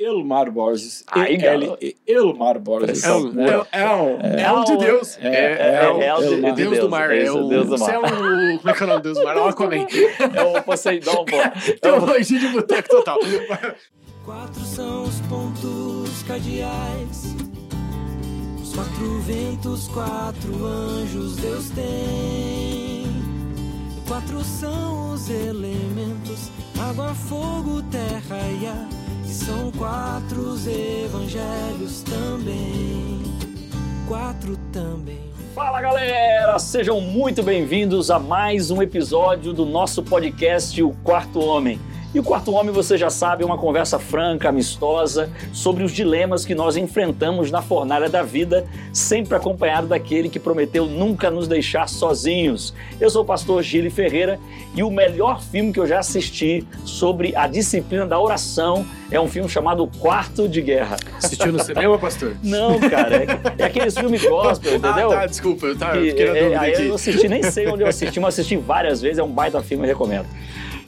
Elmar Borges. Aí, L Elmar Borges. El, El, El, El de Deus. É, É, é, El, El de- Deus, de do Deus, mar. é É isso, o, Deus do Você é mar. o... Como é que é o nome do Deus do mar? É o Aquaman. É o Poseidon, pô. Teologia de boteco total. Quatro são os pontos cardeais. Os quatro ventos, quatro anjos Deus tem. Quatro são os elementos: água, fogo, terra e ar. E são quatro os evangelhos também. Quatro também. Fala galera, sejam muito bem-vindos a mais um episódio do nosso podcast O Quarto Homem. E o Quarto Homem, você já sabe, é uma conversa franca, amistosa, sobre os dilemas que nós enfrentamos na fornalha da vida, sempre acompanhado daquele que prometeu nunca nos deixar sozinhos. Eu sou o pastor Gili Ferreira e o melhor filme que eu já assisti sobre a disciplina da oração é um filme chamado Quarto de Guerra. Assistiu no cinema, pastor? Não, cara, é, é aqueles filmes gospel, entendeu? Ah, tá, desculpa. Eu tava, Que, é, aí aqui. eu assisti, nem sei onde eu assisti, mas assisti várias vezes, é um baita filme, eu recomendo.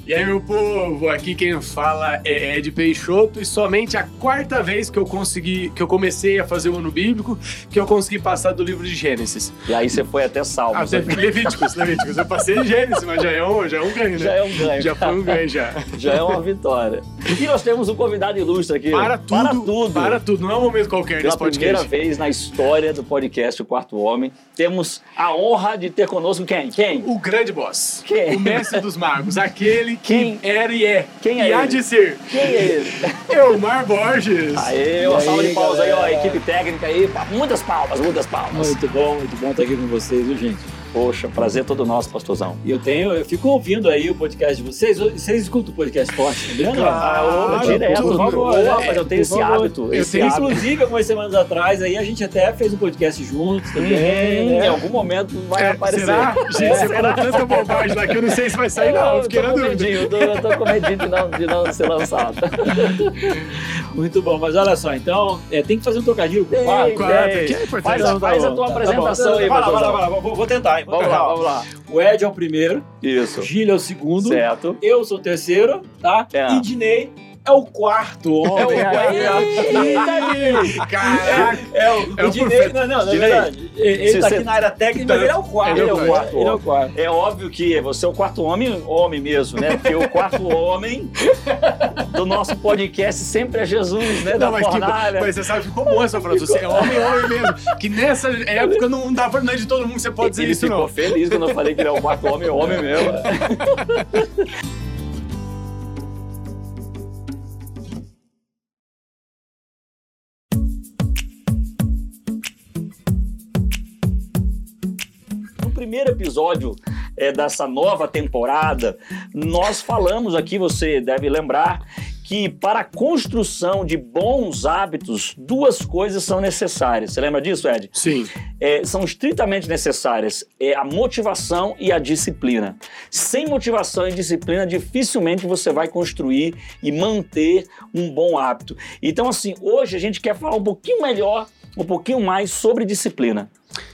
E aí, meu povo, aqui quem fala é Ed Peixoto e somente a quarta vez que eu consegui, que eu comecei a fazer o ano bíblico, que eu consegui passar do livro de Gênesis. E aí você foi até Ah, Salmos. teve Levíticos, Levíticos. Eu passei em Gênesis, mas já é um, já é um ganho, né? já é um ganho. Já foi um ganho, já. Já é uma vitória. E nós temos um convidado ilustre aqui. Para tudo, Para tudo. Para tudo. Não é um momento qualquer Pela desse primeira podcast. vez na história do podcast O Quarto Homem, temos a honra de ter conosco quem? Quem? O grande boss. Quem? O mestre dos magos. Aquele que Quem? era e é. Quem é e há ele? de ser. Quem é ele? Elmar Borges. Aê, uma salva aí, de palmas aí, ó, galera? equipe técnica aí. Muitas palmas, muitas palmas. Muito bom, muito bom estar aqui com vocês, viu, gente? Poxa, prazer todo nosso, pastorzão. E eu tenho, eu fico ouvindo aí o podcast de vocês. Vocês escutam o podcast forte, tá vendo? Claro, Ah, direto, por favor. Rapaz, eu tenho esse favor. hábito. Eu esse tenho, hábito. Inclusive, algumas semanas atrás aí a gente até fez um podcast juntos também, né? Em algum momento vai É, aparecer. será? Gente, você falou tanta bobagem lá que eu não sei se vai sair, não. Eu fiquei tô na com dúvida. medinho, eu tô, eu tô com medinho de não, de não ser lançado. Muito bom, mas olha só, então é, tem que fazer um trocadilho com o quadro. É. Faz a, faz a tua tá- apresentação aí, Vai lá, vai lá, pastorzão. vai lá, vou, vou tentar, Vou Vamos lá, vamos lá. O Ed é o primeiro, Isso. Gil é o segundo, Certo. eu sou o terceiro, tá? É. E Dinei é o quarto homem. É o quarto. Eita, Caraca. É o, É o o Dinei, não, não, Dinei. verdade, ele Se tá você- aqui na área técnica, mas ele é o quarto. Ele é o quarto Ele é o quarto. É óbvio que você é o quarto homem, homem mesmo, né? Porque o quarto homem do nosso podcast sempre é Jesus, né? Da Não, mas, que, fornalha. mas você sabe que ficou bom essa frase. Você é homem, homem mesmo. Que nessa época não dá pra não é de todo mundo que você pode dizer Ele isso, ficou não. feliz quando eu falei que ele é o quarto homem, homem mesmo. primeiro episódio é, dessa nova temporada, nós falamos aqui, você deve lembrar, que para a construção de bons hábitos, duas coisas são necessárias. Você lembra disso, Ed? Sim. é, são estritamente necessárias é a motivação e a disciplina. Sem motivação e disciplina, dificilmente você vai construir e manter um bom hábito. Então, assim, hoje a gente quer falar um pouquinho melhor, um pouquinho mais sobre disciplina.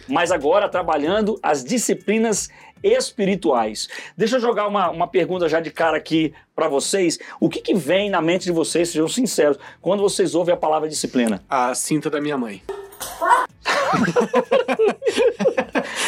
Mas agora trabalhando as disciplinas espirituais. Deixa eu jogar uma, uma pergunta já de cara aqui para vocês. O que, que vem na mente de vocês, sejam sinceros, quando vocês ouvem a palavra disciplina? A cinta da minha mãe.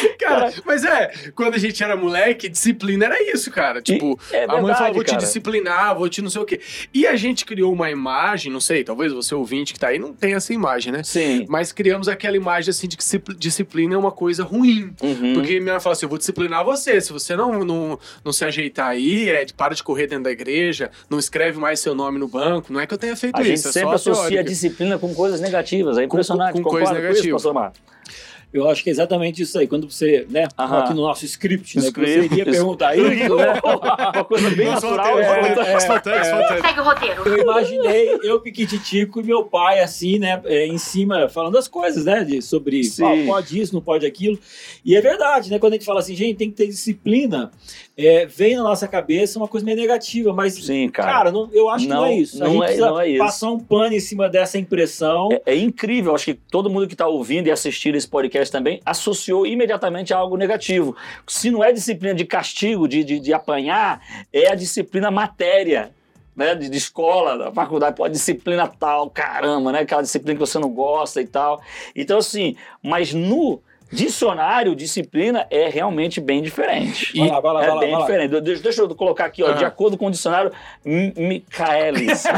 cara, mas é, quando a gente era moleque, disciplina era isso, cara. Tipo, é a mãe verdade, falava, vou te cara. disciplinar, vou te não sei o quê. E a gente criou uma imagem, não sei, talvez você ouvinte que tá aí não tem essa imagem, né? Sim. Mas criamos aquela imagem assim de que discipl- disciplina é uma coisa ruim. Uhum. Porque minha mãe fala assim: eu vou disciplinar você. Se você não, não, não se ajeitar aí, é, para de correr dentro da igreja, não escreve mais seu nome no banco. Não é que eu tenha feito A gente isso, é sempre só associa a disciplina com coisas negativas, é impressionante. com com isso, negativa. pastor Marco? Eu acho que é exatamente isso aí. Quando você, né, Aham. aqui no nosso script, né, que Script. você iria perguntar isso, né? Uma coisa bem Nossa, natural. é, né? é, espontâneo. Segue o roteiro. Eu imaginei eu piquititico e meu pai assim, né, é, em cima, falando as coisas, né, de, sobre ah, pode isso, não pode aquilo. E é verdade, né, quando a gente fala assim, gente, tem que ter disciplina, é, vem na nossa cabeça uma coisa meio negativa, mas, Sim, cara. cara, não- eu acho que não Não, é isso. a não gente é- precisa não é isso. passar um pano em cima dessa impressão. É, é incrível, acho que todo mundo que está ouvindo e assistindo esse podcast também associou imediatamente a algo negativo. Se não é disciplina de castigo, de, de, de apanhar, é a disciplina matéria. né, de, de escola, da faculdade, pô, disciplina tal, caramba, né? Aquela disciplina que você não gosta e tal. Então, assim, mas no dicionário, disciplina é realmente bem diferente. Vai lá, vai lá, é vai lá, bem vai lá. diferente. Deixa, deixa eu colocar aqui, ó, Ah. de acordo com o dicionário Mi- Michaelis.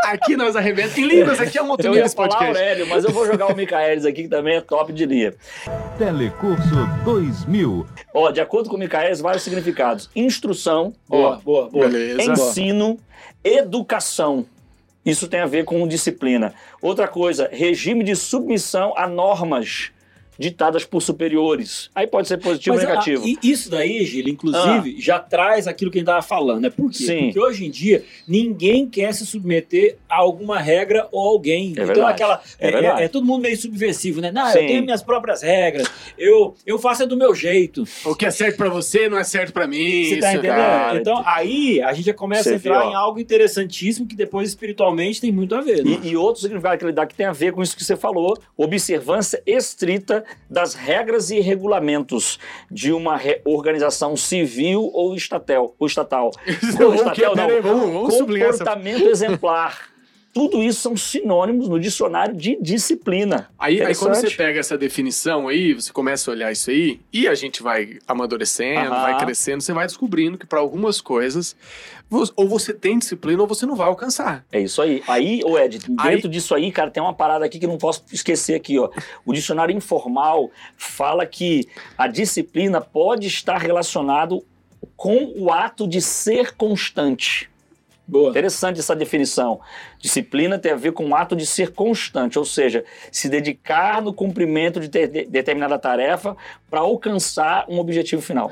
Aqui nós arrebentamos. Em Libras, aqui é uma eu autoria ia falar podcast. Aurélio, mas eu vou jogar o Michaelis aqui, que também é top de linha. Telecurso 2000. Ó, de acordo com o Michaelis, vários significados. Instrução, Boa, boa, boa. Beleza. ensino, educação. Isso tem a ver com disciplina. Outra coisa, regime de submissão a normas ditadas por superiores. Aí pode ser positivo ou negativo. ah, e isso daí, Gil, inclusive, já traz aquilo que a gente estava falando, né? Por quê? Sim. Porque hoje em dia ninguém quer se submeter a alguma regra ou alguém. então verdade. aquela. É É, verdade. é- é todo mundo meio subversivo, né? Não, Sim. eu tenho minhas próprias regras, eu, eu faço é do meu jeito. O que é certo pra você não é certo pra mim. Você tá entendendo? cara. Então aí a gente já começa Você a entrar viu, em algo interessantíssimo que depois espiritualmente tem muito a ver. Né? E, e outro significado que ele dá que tem a ver com isso que você falou, observância estrita das regras e regulamentos de uma re- organização civil ou estatal. Ou estatal. Não, Ou estatal, essa... Comportamento exemplar. Tudo isso são sinônimos no dicionário de disciplina. Aí, aí quando você pega essa definição aí, você começa a olhar isso aí, e a gente vai amadurecendo, Aham. vai crescendo, você vai descobrindo que para algumas coisas, ou você tem disciplina ou você não vai alcançar. É isso aí. Aí, ô Ed, Aí- dentro disso aí, cara, tem uma parada aqui que não posso esquecer aqui, ó. O dicionário informal fala que a disciplina pode estar relacionado com o ato de ser constante. Boa. Interessante essa definição. Disciplina tem a ver com o ato de ser constante, ou seja, se dedicar no cumprimento de, de- determinada tarefa para alcançar um objetivo final.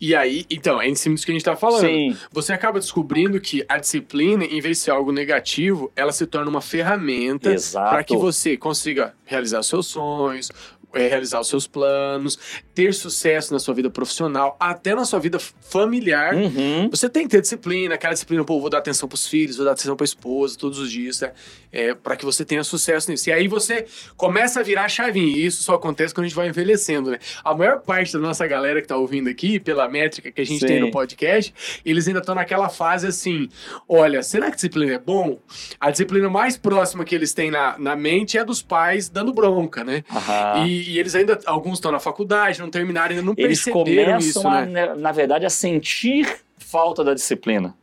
E aí, então, é em cima disso que a gente tá falando. Sim, Você acaba descobrindo que a disciplina, em vez de ser algo negativo, ela se torna uma ferramenta para que você consiga realizar seus sonhos, realizar os seus planos, ter sucesso na sua vida profissional, até na sua vida familiar. Uhum. Você tem que ter disciplina, aquela disciplina, pô, vou dar atenção pros filhos, vou dar atenção pra esposa todos os dias, né? É, para que você tenha sucesso nisso. E aí você começa a virar a chavinha. E isso só acontece quando a gente vai envelhecendo, né? A maior parte da nossa galera que tá ouvindo aqui, pela métrica que a gente Sim. tem no podcast, eles ainda estão naquela fase assim: olha, será que disciplina é bom? A disciplina mais próxima que eles têm na, na mente é dos pais dando bronca, né? Aham. E, e eles ainda, alguns estão na faculdade, não terminaram, ainda não Eles perceberam começam, isso, a, né? né, na verdade, a sentir falta da disciplina.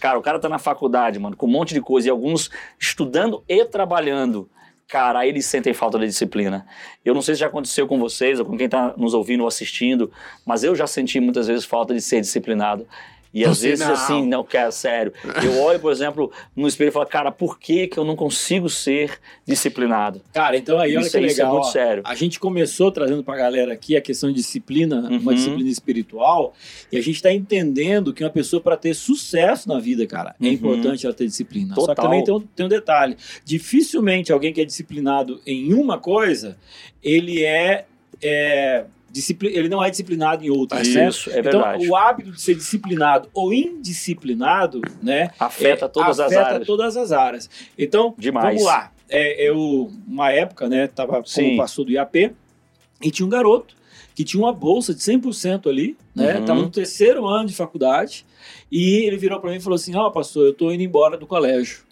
Cara, o cara tá na faculdade, mano, com um monte de coisa, e alguns estudando e trabalhando. Cara, aí eles sentem falta da disciplina. Eu não sei se já aconteceu com vocês ou com quem tá nos ouvindo ou assistindo, mas eu já senti muitas vezes falta de ser disciplinado. E às vezes, não. assim, não, quer sério. Eu olho, por exemplo, no espelho e falo, cara, por que, que eu não consigo ser disciplinado? Cara, então aí olha Isso que aí, isso é legal. muito ó. sério. A gente começou trazendo pra galera aqui a questão de disciplina, Uhum. uma disciplina espiritual, e a gente tá entendendo que uma pessoa para ter sucesso na vida, cara, é Uhum. importante ela ter disciplina. Só que Total. também tem um, tem um detalhe. Dificilmente alguém que é disciplinado em uma coisa, ele é, é discipli- ele não é disciplinado em outras, né? Isso, é Então, verdade. o hábito de ser disciplinado ou indisciplinado, né, Afeta é, todas afeta as áreas. todas as áreas. Então, Demais. vamos lá. É, eu, uma época, né, tava Sim. como pastor do IAP, e tinha um garoto que tinha uma bolsa de 100% ali, né, Uhum. tava no terceiro ano de faculdade, e ele virou para mim e falou assim, ó, pastor, eu tô indo embora do colégio.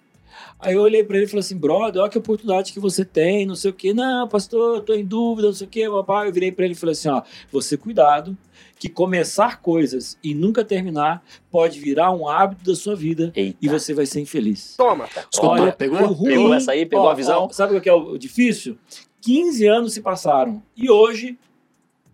Aí eu olhei para ele e falei assim, brother, olha que oportunidade que você tem, não sei o quê. Não, pastor, eu tô em dúvida, não sei o quê, papai. Eu virei para ele e falei assim, ó, você cuidado, que começar coisas e nunca terminar pode virar um hábito da sua vida Eita. e você vai ser infeliz. Toma. Escutou? Olha, pegou? o ruim- Pegou essa aí? Pegou a visão? ó, sabe o que é o difícil? 15 anos se passaram e hoje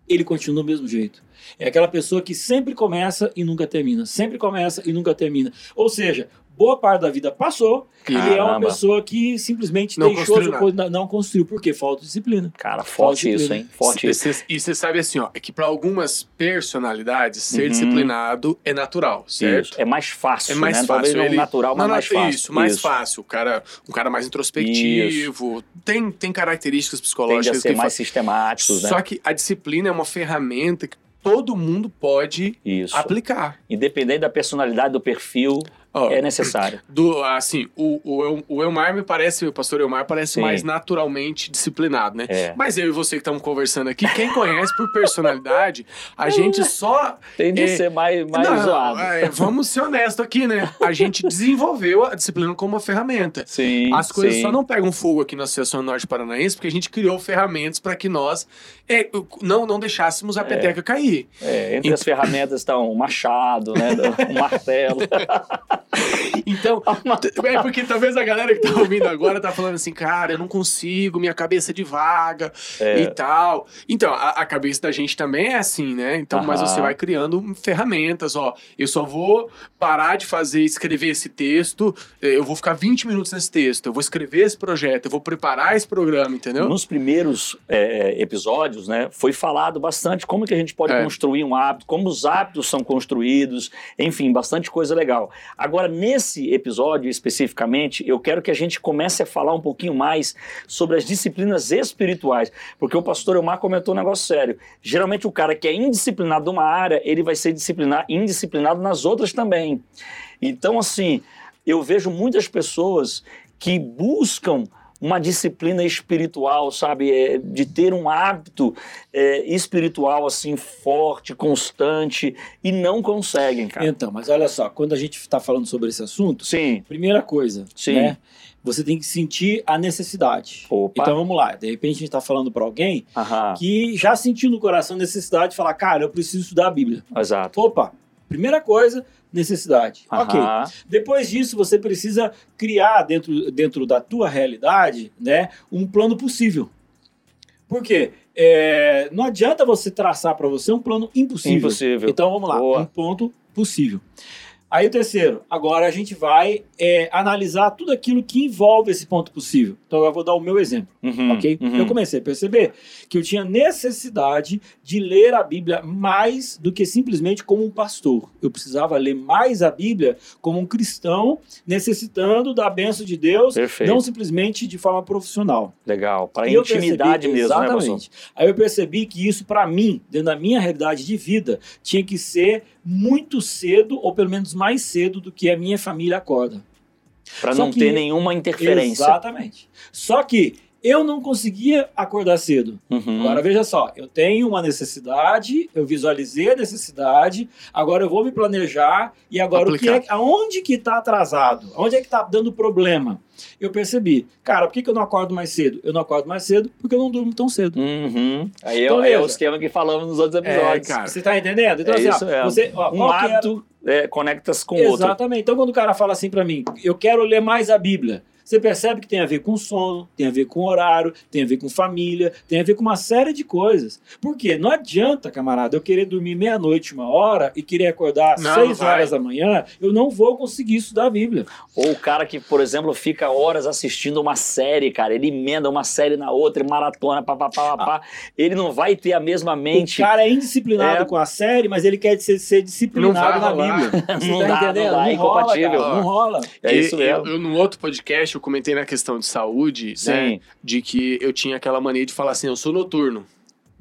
ele continua do mesmo jeito. É aquela pessoa que sempre começa e nunca termina. Sempre começa e nunca termina. Ou seja, boa parte da vida passou e ele é uma Caramba. pessoa que simplesmente Não deixou construiu as coisas, não- não construiu. Por quê? Falta de disciplina. Cara, forte Falta isso, hein? Forte E isso. cê- E você sabe assim, ó, é que para algumas personalidades, ser Uhum. disciplinado é natural, certo? Isso. É mais fácil, É mais né? fácil. Talvez não ele- natural, mas Não, não, mais fácil. Isso, mais Isso. fácil. O cara, um cara mais introspectivo, tem, tem características Tende a psicológicas ser que mais fa- sistemáticos, né? Só que a disciplina é uma ferramenta que todo mundo pode Isso. aplicar. Independente da personalidade, do perfil, Ó, é necessária. Do, assim, o, o, o Elmar me parece, o pastor Elmar parece Sim. mais naturalmente disciplinado, né? É. Mas eu e você que estamos conversando aqui, quem conhece por personalidade, a gente só. Tem de é, ser mais, mais não, zoado. é, vamos ser honestos aqui, né? A gente desenvolveu a disciplina como uma ferramenta. Sim. As coisas sim. só não pegam fogo aqui na Associação Norte Paranaense porque a gente criou ferramentas para que nós é, não, não deixássemos a peteca cair. É, entre as ferramentas estão o machado, né? O martelo. Então, é porque talvez a galera que tá ouvindo agora tá falando assim, cara, eu não consigo, minha cabeça é de vaga É. e tal. Então, a, a cabeça da gente também é assim, né? Então, mas você vai criando ferramentas, ó. Eu só vou parar de fazer, escrever esse texto, eh, eu vou ficar 20 minutos nesse texto, eu vou escrever esse projeto, eu vou preparar esse programa, entendeu? Nos primeiros é, episódios, né, foi falado bastante como que a gente pode É. construir um hábito, como os hábitos são construídos, enfim, bastante coisa legal. Agora, nesse episódio especificamente, eu quero que a gente comece a falar um pouquinho mais sobre as disciplinas espirituais, porque o pastor Elmar comentou um negócio sério. Geralmente o cara que é indisciplinado numa área, ele vai ser disciplinar, indisciplinado nas outras também. Então, assim, eu vejo muitas pessoas que buscam uma disciplina espiritual, sabe? É, de ter um hábito é, espiritual assim forte, constante e não conseguem, cara. Então, mas olha só, quando a gente está falando sobre esse assunto, Sim. primeira coisa, Sim. né? Você tem que sentir a necessidade. Opa. Então vamos lá, de repente a gente está falando para alguém Aham. que já sentiu no coração a necessidade de falar, cara, eu preciso estudar a Bíblia. Exato. Opa, primeira coisa, necessidade. Ok. Depois disso, você precisa criar dentro, dentro da tua realidade, né, um plano possível. Por quê? É, não adianta você traçar para você um plano impossível. Impossível. Então vamos lá, Boa. um ponto possível. Aí o terceiro, agora a gente vai é, analisar tudo aquilo que envolve esse ponto possível. Então eu vou dar o meu exemplo, Uhum, ok? uhum. Eu comecei a perceber que eu tinha necessidade de ler a Bíblia mais do que simplesmente como um pastor. Eu precisava ler mais a Bíblia como um cristão necessitando da benção de Deus, Perfeito. não simplesmente de forma profissional. Legal. Para intimidade percebi- mesmo, né? Exatamente. Aí eu percebi que isso, para mim, dentro da minha realidade de vida, tinha que ser muito cedo, ou pelo menos mais cedo do que a minha família acorda. Para não que- ter nenhuma interferência. Exatamente. Só que eu não conseguia acordar cedo. Uhum. Agora veja só, eu tenho uma necessidade, eu visualizei a necessidade, agora eu vou me planejar e agora o que é, Aplicar. aonde que está atrasado? Aonde é que está dando problema? Eu percebi, cara, por que, que eu não acordo mais cedo? Eu não acordo mais cedo porque eu não durmo tão cedo. Uhum. Aí é, Então, é o veja. esquema que falamos nos outros episódios. cara. Você está entendendo? Então É assim, ó, isso mesmo. você, ó, um qual que era- hábito é, conecta-se com o outro. Exatamente. Então, quando o cara fala assim pra mim, eu quero ler mais a Bíblia, você percebe que tem a ver com sono, tem a ver com horário, tem a ver com família, tem a ver com uma série de coisas. Por quê? Não adianta, camarada, eu querer dormir meia-noite, uma hora e querer acordar às Não, seis não vai. horas da manhã, eu não vou conseguir estudar a Bíblia. Ou o cara que, por exemplo, fica horas assistindo uma série, cara, ele emenda uma série na outra, maratona, papapá, papá. Ele não vai ter a mesma mente. O cara é indisciplinado É. com a série, mas ele quer ser, ser Não disciplinado vai na. Bíblia. Você Não tá dá, não entendendo? dá, é rola, incompatível. cara, não rola. É E- isso mesmo. Eu, eu, no outro podcast, eu comentei na questão de saúde, Sim. né? De que eu tinha aquela mania de falar assim, eu sou noturno.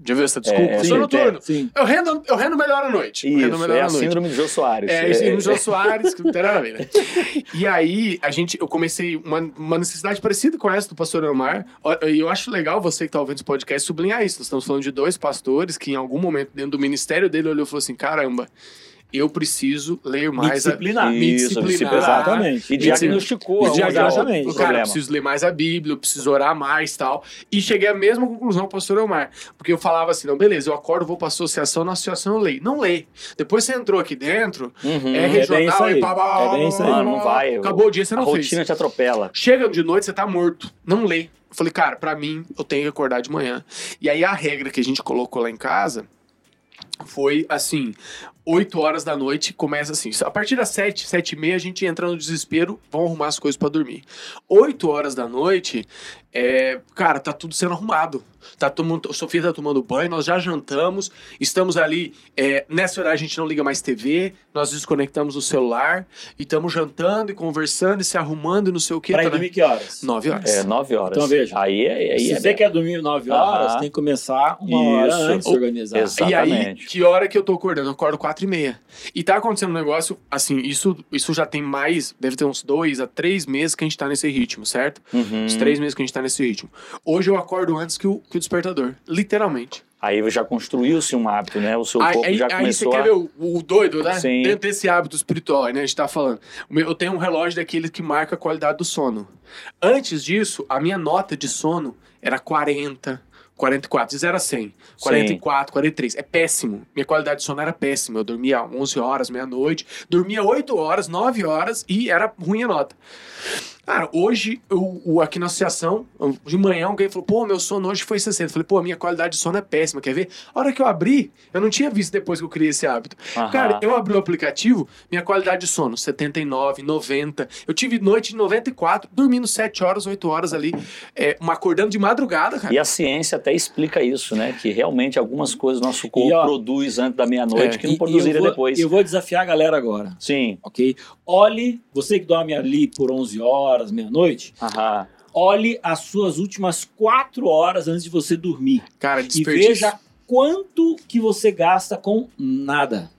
Já viu essa desculpa? É, eu sou sim, noturno. Sim. Eu rendo, eu rendo melhor à noite. eu rendo Isso, melhor é à a noite. síndrome de Jô Soares. É, isso aí no Jô Soares, que não tem nada a ver, né? E aí, a gente, eu comecei uma, uma necessidade parecida com essa do pastor Elmar. Ó, E eu acho legal você que tá ouvindo esse podcast sublinhar isso. Nós estamos falando de dois pastores que, em algum momento, dentro do ministério dele, olhou e falou assim: caramba, eu preciso ler mais. disciplinar. A, me Isso, disciplinar. Exatamente. E diagnosticou E é o Cara, eu preciso ler mais a Bíblia, eu preciso orar mais tal. E cheguei à mesma conclusão com o pastor Elmar. Porque eu falava assim: não, beleza, eu acordo, vou pra associação, na associação eu leio. Não leio. Depois você entrou aqui dentro, Uhum. é bem isso regional aí. e pá, pá, É bem isso aí. Mano, não vai. Acabou o dia, você a não fez. rotina te atropela. Chega de noite, você tá morto. Não lê. Eu falei, cara, pra mim, eu tenho que acordar de manhã. E aí a regra que a gente colocou lá em casa foi assim: 8 horas da noite começa assim. A partir das 7, 7 e meia, a gente entra no desespero, vão arrumar as coisas pra dormir. 8 horas da noite, é, cara, tá tudo sendo arrumado. Tá tomando, a Sofia tá tomando banho, nós já jantamos, estamos ali. é, nessa hora a gente não liga mais TV, nós desconectamos o celular e estamos jantando e conversando e se arrumando e não sei o que. Pra ir tá, dormir que horas? 9 horas. É, nove horas. Então, veja. Aí, é- aí Se é você quer dormir 9 horas, Aham. tem que começar uma hora Isso. antes de organizar. Exato. E aí, Exatamente. Que hora que eu tô acordando? Eu acordo quatro e meia. E tá acontecendo um negócio, assim, isso, isso já tem mais, deve ter uns dois a três meses que a gente tá nesse ritmo, certo? Uhum. Uns três meses que a gente tá nesse ritmo. Hoje eu acordo antes que o, que o despertador, literalmente. Aí já construiu-se um hábito, né? O seu Aí, corpo aí, já aí você começou quer a... ver o, o doido, né? Sim. Dentro desse hábito espiritual, né? A gente tá falando. Eu tenho um relógio daquele que marca a qualidade do sono. Antes disso, a minha nota de sono era 40, 44, de 0 a 100. 44, 43. É péssimo. Minha qualidade de sono era péssima. Eu dormia 11 horas, meia-noite. Dormia 8 horas, 9 horas e era ruim a nota. Cara, hoje, eu, o- aqui na associação, de manhã, alguém falou: pô, meu sono hoje foi 60. Eu falei: pô, minha qualidade de sono é péssima, quer ver? A hora que eu abri, eu não tinha visto depois que eu criei esse hábito. Aham. Cara, eu abri o aplicativo, minha qualidade de sono, 79, 90. Eu tive noite de 94, dormindo 7 horas, 8 horas ali, é, uma acordando de madrugada, cara. E a ciência até explica isso, né? Que realmente algumas coisas nosso corpo E, ó, produz antes da meia-noite É, que não produziria eu vou, depois. Eu vou desafiar a galera agora, Sim. ok? Olhe, você que dorme ali por 11 horas, meia-noite, Aham. olhe as suas últimas 4 horas antes de você dormir. Cara, E desperdício. veja quanto que você gasta com nada.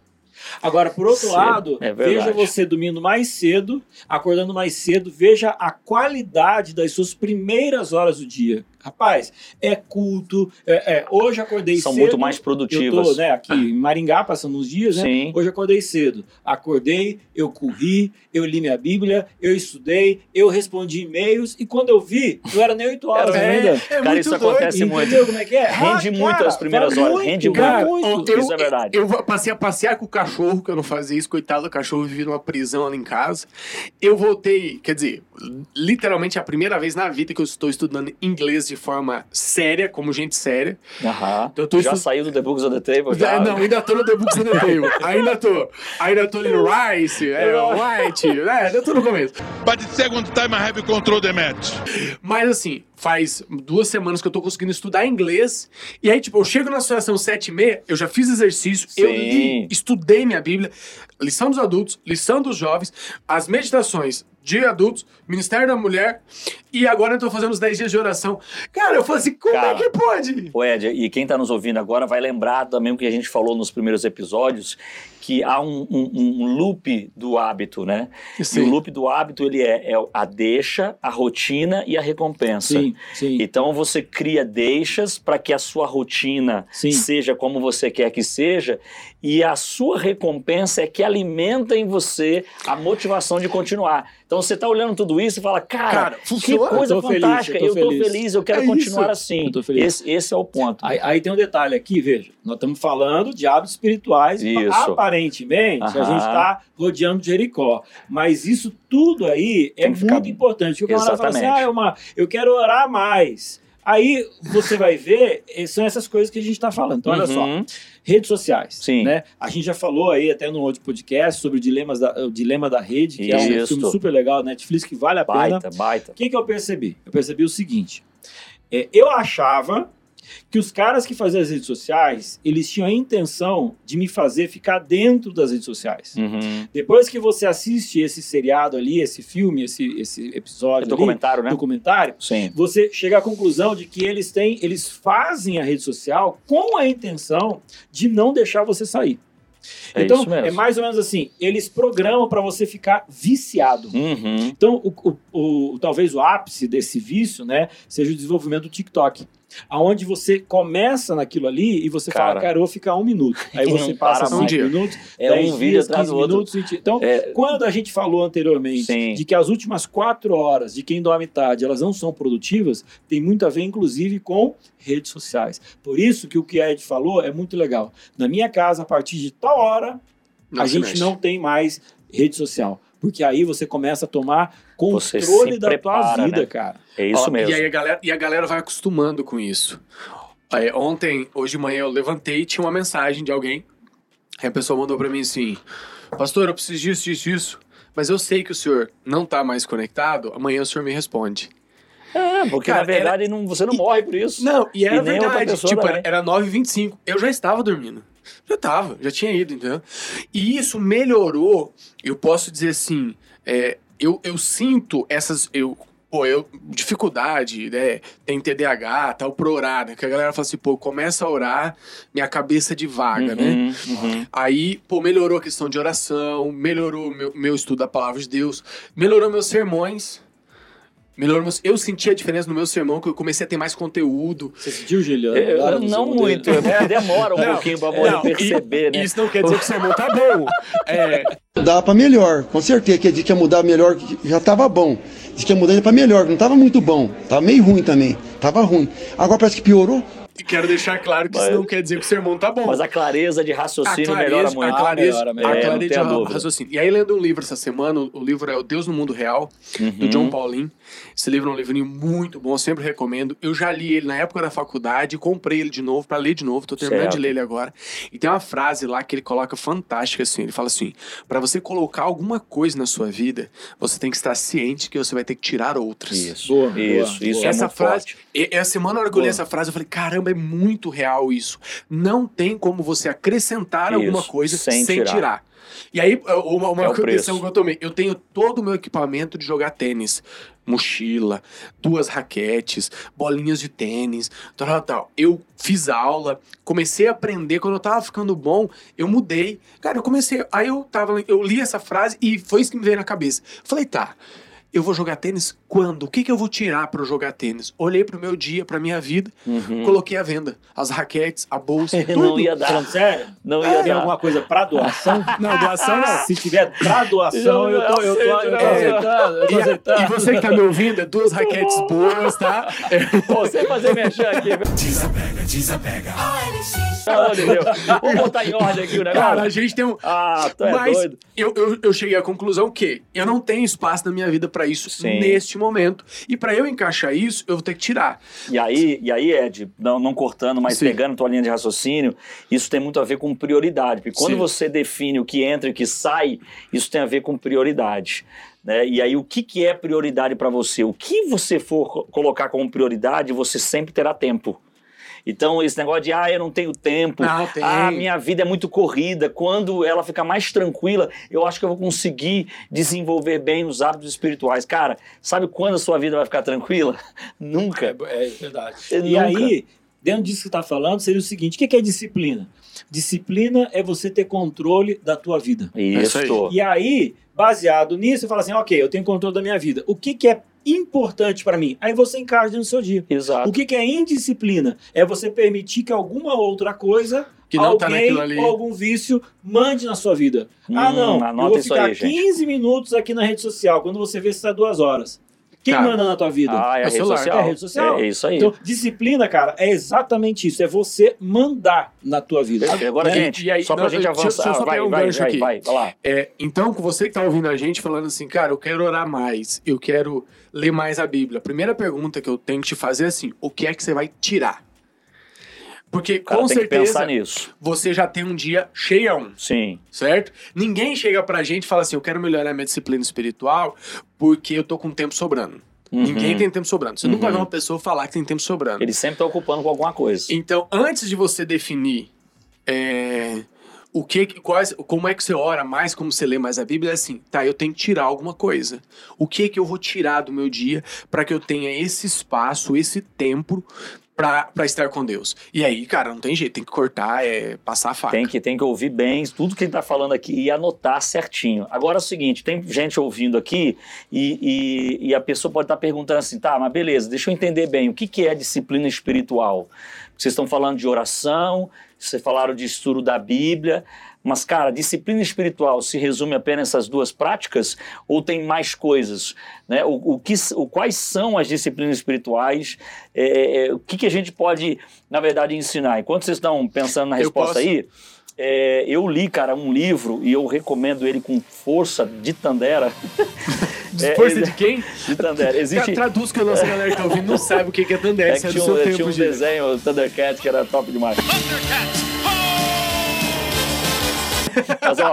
Agora, por outro Sim, lado, é verdade. veja você dormindo mais cedo, acordando mais cedo, veja a qualidade das suas primeiras horas do dia. Rapaz, é culto. é- é, hoje acordei São cedo. muito mais Eu produtivas. tô né, aqui em Maringá passando uns dias, né? Sim. Hoje eu acordei cedo. Acordei, eu corri, eu li minha Bíblia, eu estudei, eu respondi e-mails e quando eu vi, não era nem 8 horas Era- ainda. é Cara, muito isso doido. acontece muito. Entendeu como é que é? Rende Ah, muito cara, as primeiras horas, rende cara, muito. Eu- Isso é verdade. Eu, eu passei a passear com o cachorro, que eu não fazia isso, coitado do cachorro, vivia numa prisão ali em casa. Eu voltei, quer dizer, literalmente a primeira vez na vida que eu estou estudando inglês de forma séria, como gente séria. Aham. Eu tô Já estu- saiu do The Books on the Table? Já? Ah, não, ainda tô no The Books on the Table. Ainda tô. Ainda tô no Rice, é, White, é, ainda tô no começo. But the second time I have control the match. Mas assim, faz duas semanas que eu tô conseguindo estudar inglês. E aí, tipo, eu chego na associação 7 e meia, eu já fiz exercício, eu Sim. li, estudei minha Bíblia, lição dos adultos, lição dos jovens, as meditações de adultos, Ministério da Mulher, e agora eu tô fazendo os 10 dias de oração. Cara, eu falei assim, como Cara, é que pode? Ô Ed, e quem está nos ouvindo agora vai lembrar também o que a gente falou nos primeiros episódios, que há um, um- um loop do hábito, né? E Sim. o loop do hábito, ele é, é a deixa, a rotina e a recompensa. Sim, sim. Então você cria deixas para que a sua rotina Sim. seja como você quer que seja, e a sua recompensa é que alimenta em você a motivação de continuar. Então você está olhando tudo isso e fala, cara, Cara, que coisa tô feliz, fantástica, eu estou feliz. feliz, eu quero É continuar isso. assim. Esse, esse é o ponto. Aí, aí tem um detalhe aqui, veja. Nós estamos falando de hábitos espirituais. Isso. Aparentemente, a Aham. gente está rodeando Jericó. Mas isso tudo aí é ficar- muito importante. O camarada fala assim, ah, é uma, eu quero orar mais. Aí você vai ver, eh, são essas coisas que a gente está falando. Então, olha só. Uhum. Redes sociais. Sim. Né? A gente já falou aí até no outro podcast sobre o, dilemas da, o Dilema da Rede, que é um Isso. filme super legal, Netflix, que vale a pena. Baita, baita. O que, que eu percebi? Eu percebi o seguinte: é, eu achava que os caras que faziam as redes sociais, eles tinham a intenção de me fazer ficar dentro das redes sociais. Uhum. Depois que você assiste esse seriado ali, esse filme, esse, esse É episódio, ali, documentário, né? documentário, Sim. você chega à conclusão de que eles têm, eles fazem a rede social com a intenção de não deixar você sair. É então, é mais ou menos assim, eles programam para você ficar viciado. Uhum. Então, o, o- o- talvez o ápice desse vício, né, seja o desenvolvimento do TikTok. Aonde você começa naquilo ali e você Cara. fala, cara, eu vou ficar um minuto. Aí você passa cinco. Um dia. minutos, É 10 um dias, atrás 15 do outro. minutos. 20. Então, É, quando a gente falou anteriormente Sim. de que as últimas quatro horas de quem dorme tarde elas não são produtivas, tem muito a ver, inclusive, com redes sociais. Por isso que o que a Ed falou é muito legal. Na minha casa, a partir de tal hora, Não a gente mexe. não tem mais rede social. Porque aí você começa a tomar controle da prepara, tua vida, né? cara. é isso Ó, mesmo. E aí a galera, e a galera vai acostumando com isso. Aí, ontem, hoje de manhã, eu levantei e tinha uma mensagem de alguém. Aí a pessoa mandou pra mim assim: Pastor, eu preciso disso, disso, disso. Mas eu sei que o senhor não tá mais conectado, amanhã o senhor me responde. É, porque Cara, na verdade não, você não morre por isso. Não, e era E verdade. Tipo, também. era, era 9h25. Eu já estava dormindo. Já estava, já tinha ido, entendeu? E isso melhorou, eu posso dizer assim, é, eu, eu sinto essas. Eu, pô, eu, dificuldade, né? Tem TDAH, tal, pra orar, né? Que a galera fala assim, pô, começa a orar, minha cabeça divaga, né? Uhum, uhum. Aí, pô, melhorou a questão de oração, melhorou meu, meu estudo da palavra de Deus, melhorou meus sermões. Melhorou meus... Eu senti a diferença no meu sermão, que eu comecei a ter mais conteúdo. Você sentiu, Juliano? Agora eu não muito, dele? né? demora um Não, pouquinho pra não, perceber, e- né? Isso não quer dizer que o sermão tá bom. É, Dá pra melhor, com certeza. Que disse que ia mudar melhor, que já tava bom. Disse que ia mudar pra melhor, que não tava muito bom. Tava meio ruim também. Tava ruim. Agora parece que piorou. E quero deixar claro que isso Mas- não quer dizer que o sermão tá bom. Mas a clareza de raciocínio melhora muito. A clareza, melhora, a melhora. É, não clareza tenha de dúvida. raciocínio. E aí, lendo um livro essa semana, o livro é O Deus no Mundo Real, do Uhum. John Pauline. Esse livro é um livrinho muito bom, eu sempre recomendo. Eu já li ele na época da faculdade, comprei ele de novo pra ler de novo, tô terminando Certo. de ler ele agora. E tem uma frase lá que ele coloca fantástica assim, ele fala assim: "Pra você colocar alguma coisa na sua vida, você tem que estar ciente que você vai ter que tirar outras". Isso, Boa, isso, boa. isso é essa muito frase, forte. e- essa semana, na hora que eu li essa frase, eu falei: caramba, é muito real isso. Não tem como você acrescentar Isso, alguma coisa sem sem, tirar. tirar. E aí, uma, uma É o decisão preço. que eu tomei: eu tenho todo o meu equipamento de jogar tênis, mochila, duas raquetes, bolinhas de tênis, tal, tal, tal. Eu fiz aula, comecei a aprender. Quando eu tava ficando bom, eu mudei. Cara, eu comecei. Aí eu tava, eu li essa frase e foi isso que me veio na cabeça. Falei, tá. Eu vou jogar tênis quando? O que, que eu vou tirar pra eu jogar tênis? Olhei pro meu dia, pra minha vida, coloquei à venda. As raquetes, a bolsa, tudo. Não ia dar. Falando sério? Não ia Tem dar. alguma coisa pra doação? Não, doação não. Se tiver pra doação, eu tô, eu tô, eu tô É. aceitando. Eu tô E, e você que tá me ouvindo, é duas raquetes boas, tá? É, Pô, Você fazer mexer aqui. Desapega, desapega. De Deus. Vamos botar em ordem aqui o Cara, a negócio. gente tem um. Ah, tu é Mas doido. eu, eu, eu cheguei à conclusão que eu não tenho espaço na minha vida pra isso Sim. neste momento. E pra eu encaixar isso, eu vou ter que tirar. E aí, e aí Ed, não, não cortando, mas Sim. pegando tua linha de raciocínio, isso tem muito a ver com prioridade. Porque quando Sim. você define o que entra e o que sai, isso tem a ver com prioridade. Né? E aí, o que, que é prioridade para você? O que você for co- colocar como prioridade, você sempre terá tempo. Então, esse negócio de, ah, eu não tenho tempo, Não, tem. ah, minha vida é muito corrida, quando ela ficar mais tranquila, eu acho que eu vou conseguir desenvolver bem os hábitos espirituais. Cara, sabe quando a sua vida vai ficar tranquila? Nunca. É verdade. É, E nunca. aí, dentro disso que você está falando, seria o seguinte: o que que é disciplina? Disciplina é você ter controle da tua vida. isso. Isso. E aí, baseado nisso, você fala assim: ok, eu tenho controle da minha vida. O que, que é importante para mim? Aí você encaixa do seu dia. Exato. O que, que é indisciplina? É você permitir que alguma outra coisa, Que não tá alguém ali. ou algum vício, mande na sua vida. ah, Hum, não, eu vou ficar aí, gente. 15 minutos aqui na rede social. Quando você vê, você está duas horas. Quem Cara, manda na tua vida? Ah, é É a rede celular. social. É a rede social. É, isso aí. Então, disciplina, cara, é exatamente isso. É você mandar na tua vida. Agora, E- gente, e aí- só pra não, gente eu- deixa eu avançar. só vai, pegar um vai, gancho vai, aqui. vai, vai lá. É, então, com você que tá ouvindo a gente falando assim, cara, eu quero orar mais, eu quero ler mais a Bíblia. A primeira pergunta que eu tenho que te fazer é assim: o que é que você vai tirar? Porque com certeza você já tem um dia cheião. Sim. certo? Ninguém chega pra gente e fala assim, eu quero melhorar minha disciplina espiritual porque eu tô com tempo sobrando. Uhum. Ninguém tem tempo sobrando. Você nunca vai ver uma pessoa falar que tem tempo sobrando. Ele sempre tá ocupando com alguma coisa. Então, antes de você definir é, o que, quais, como é que você ora mais, como você lê mais a Bíblia, é assim, tá, eu tenho que tirar alguma coisa. O que que eu vou tirar do meu dia para que eu tenha esse espaço, esse tempo pra estar com Deus? E aí, cara, não tem jeito, tem que cortar, é passar a faca. Tem que, tem que ouvir bem tudo que ele tá falando aqui e anotar certinho. Agora é o seguinte: tem gente ouvindo aqui e, e, e a pessoa pode estar perguntando assim, tá, mas beleza, deixa eu entender bem, o que, que é disciplina espiritual? Vocês estão falando de oração, vocês falaram de estudo da Bíblia, mas, cara, disciplina espiritual se resume apenas essas duas práticas ou tem mais coisas? Né? O, o que, o, quais são as disciplinas espirituais? É, é, o que, que a gente pode, na verdade, ensinar? Enquanto vocês estão pensando na resposta posso. aí, é, eu li, cara, um livro e eu recomendo ele com força de Tandera. É, Força ele- de quem? De Tandera. Existe. Traduz que a nossa galera que tá ouvindo não sabe o que que é Tandera, É que é do tinha, um, tempo, tinha um desenho, o Thundercat, que era top demais. Mas ó,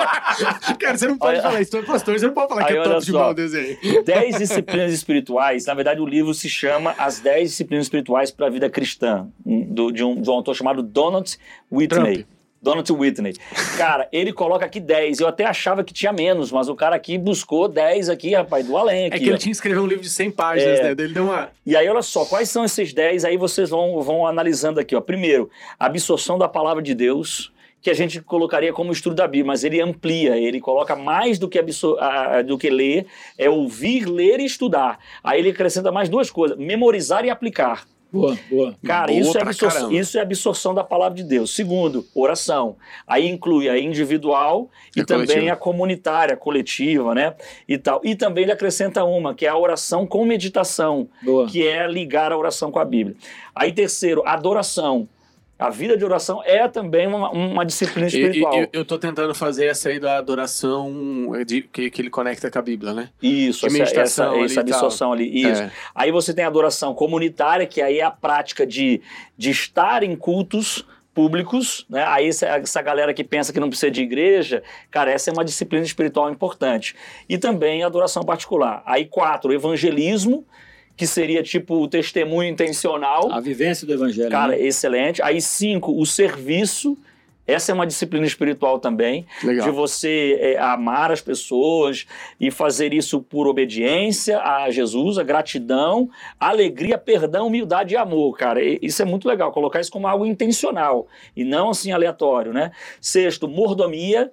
Cara, você não pode Olha- falar isso, pastor, você não pode falar que é top só. demais o desenho. 10 disciplinas espirituais. Na verdade, o livro se chama As 10 Disciplinas Espirituais para a Vida Cristã, do- de, um, de um autor chamado Donald Whitney. Donald Whitney. Cara, ele coloca aqui 10. Eu até achava que tinha menos, mas o cara aqui buscou 10 aqui, rapaz, do além aqui. É que ele ó. tinha escrever um livro de 100 páginas, É. né? Ele deu uma... E aí, olha só, quais são esses 10? Aí vocês vão, vão analisando aqui, ó. Primeiro, a absorção da palavra de Deus, que a gente colocaria como estudo da Bíblia, mas ele amplia, ele coloca mais do que, absor ah, do que ler, é ouvir, ler e estudar. Aí ele acrescenta mais duas coisas: memorizar e aplicar. Boa, boa. Cara, Boa isso é, pra absor- caramba. isso é absorção da palavra de Deus. Segundo, oração. Aí inclui a individual e E também coletiva. a comunitária, a coletiva, né? E tal. E também ele acrescenta uma, que é a oração com meditação, Boa. que é ligar a oração com a Bíblia. Aí terceiro, adoração. A vida de oração é também uma, uma disciplina E- e- espiritual. Eu, tô tentando fazer essa aí da adoração é, de- que, que ele conecta com a Bíblia, né? Isso, de essa, essa, ali essa e absorção ali. Isso. É. Aí você tem a adoração comunitária, que aí é a prática de, de estar em cultos públicos, né? Aí essa, essa galera que pensa que não precisa de igreja, cara, essa é uma disciplina espiritual importante. E também a adoração particular. Aí quatro, evangelismo, que seria tipo o testemunho intencional. A vivência do evangelho. Cara, né? excelente. Aí cinco, o serviço. Essa é uma disciplina espiritual também Legal. de você é, amar as pessoas e fazer isso por obediência a Jesus, a gratidão, alegria, perdão, humildade e amor, cara. E- Isso é muito legal, colocar isso como algo intencional e não assim aleatório, né? Sexto, mordomia.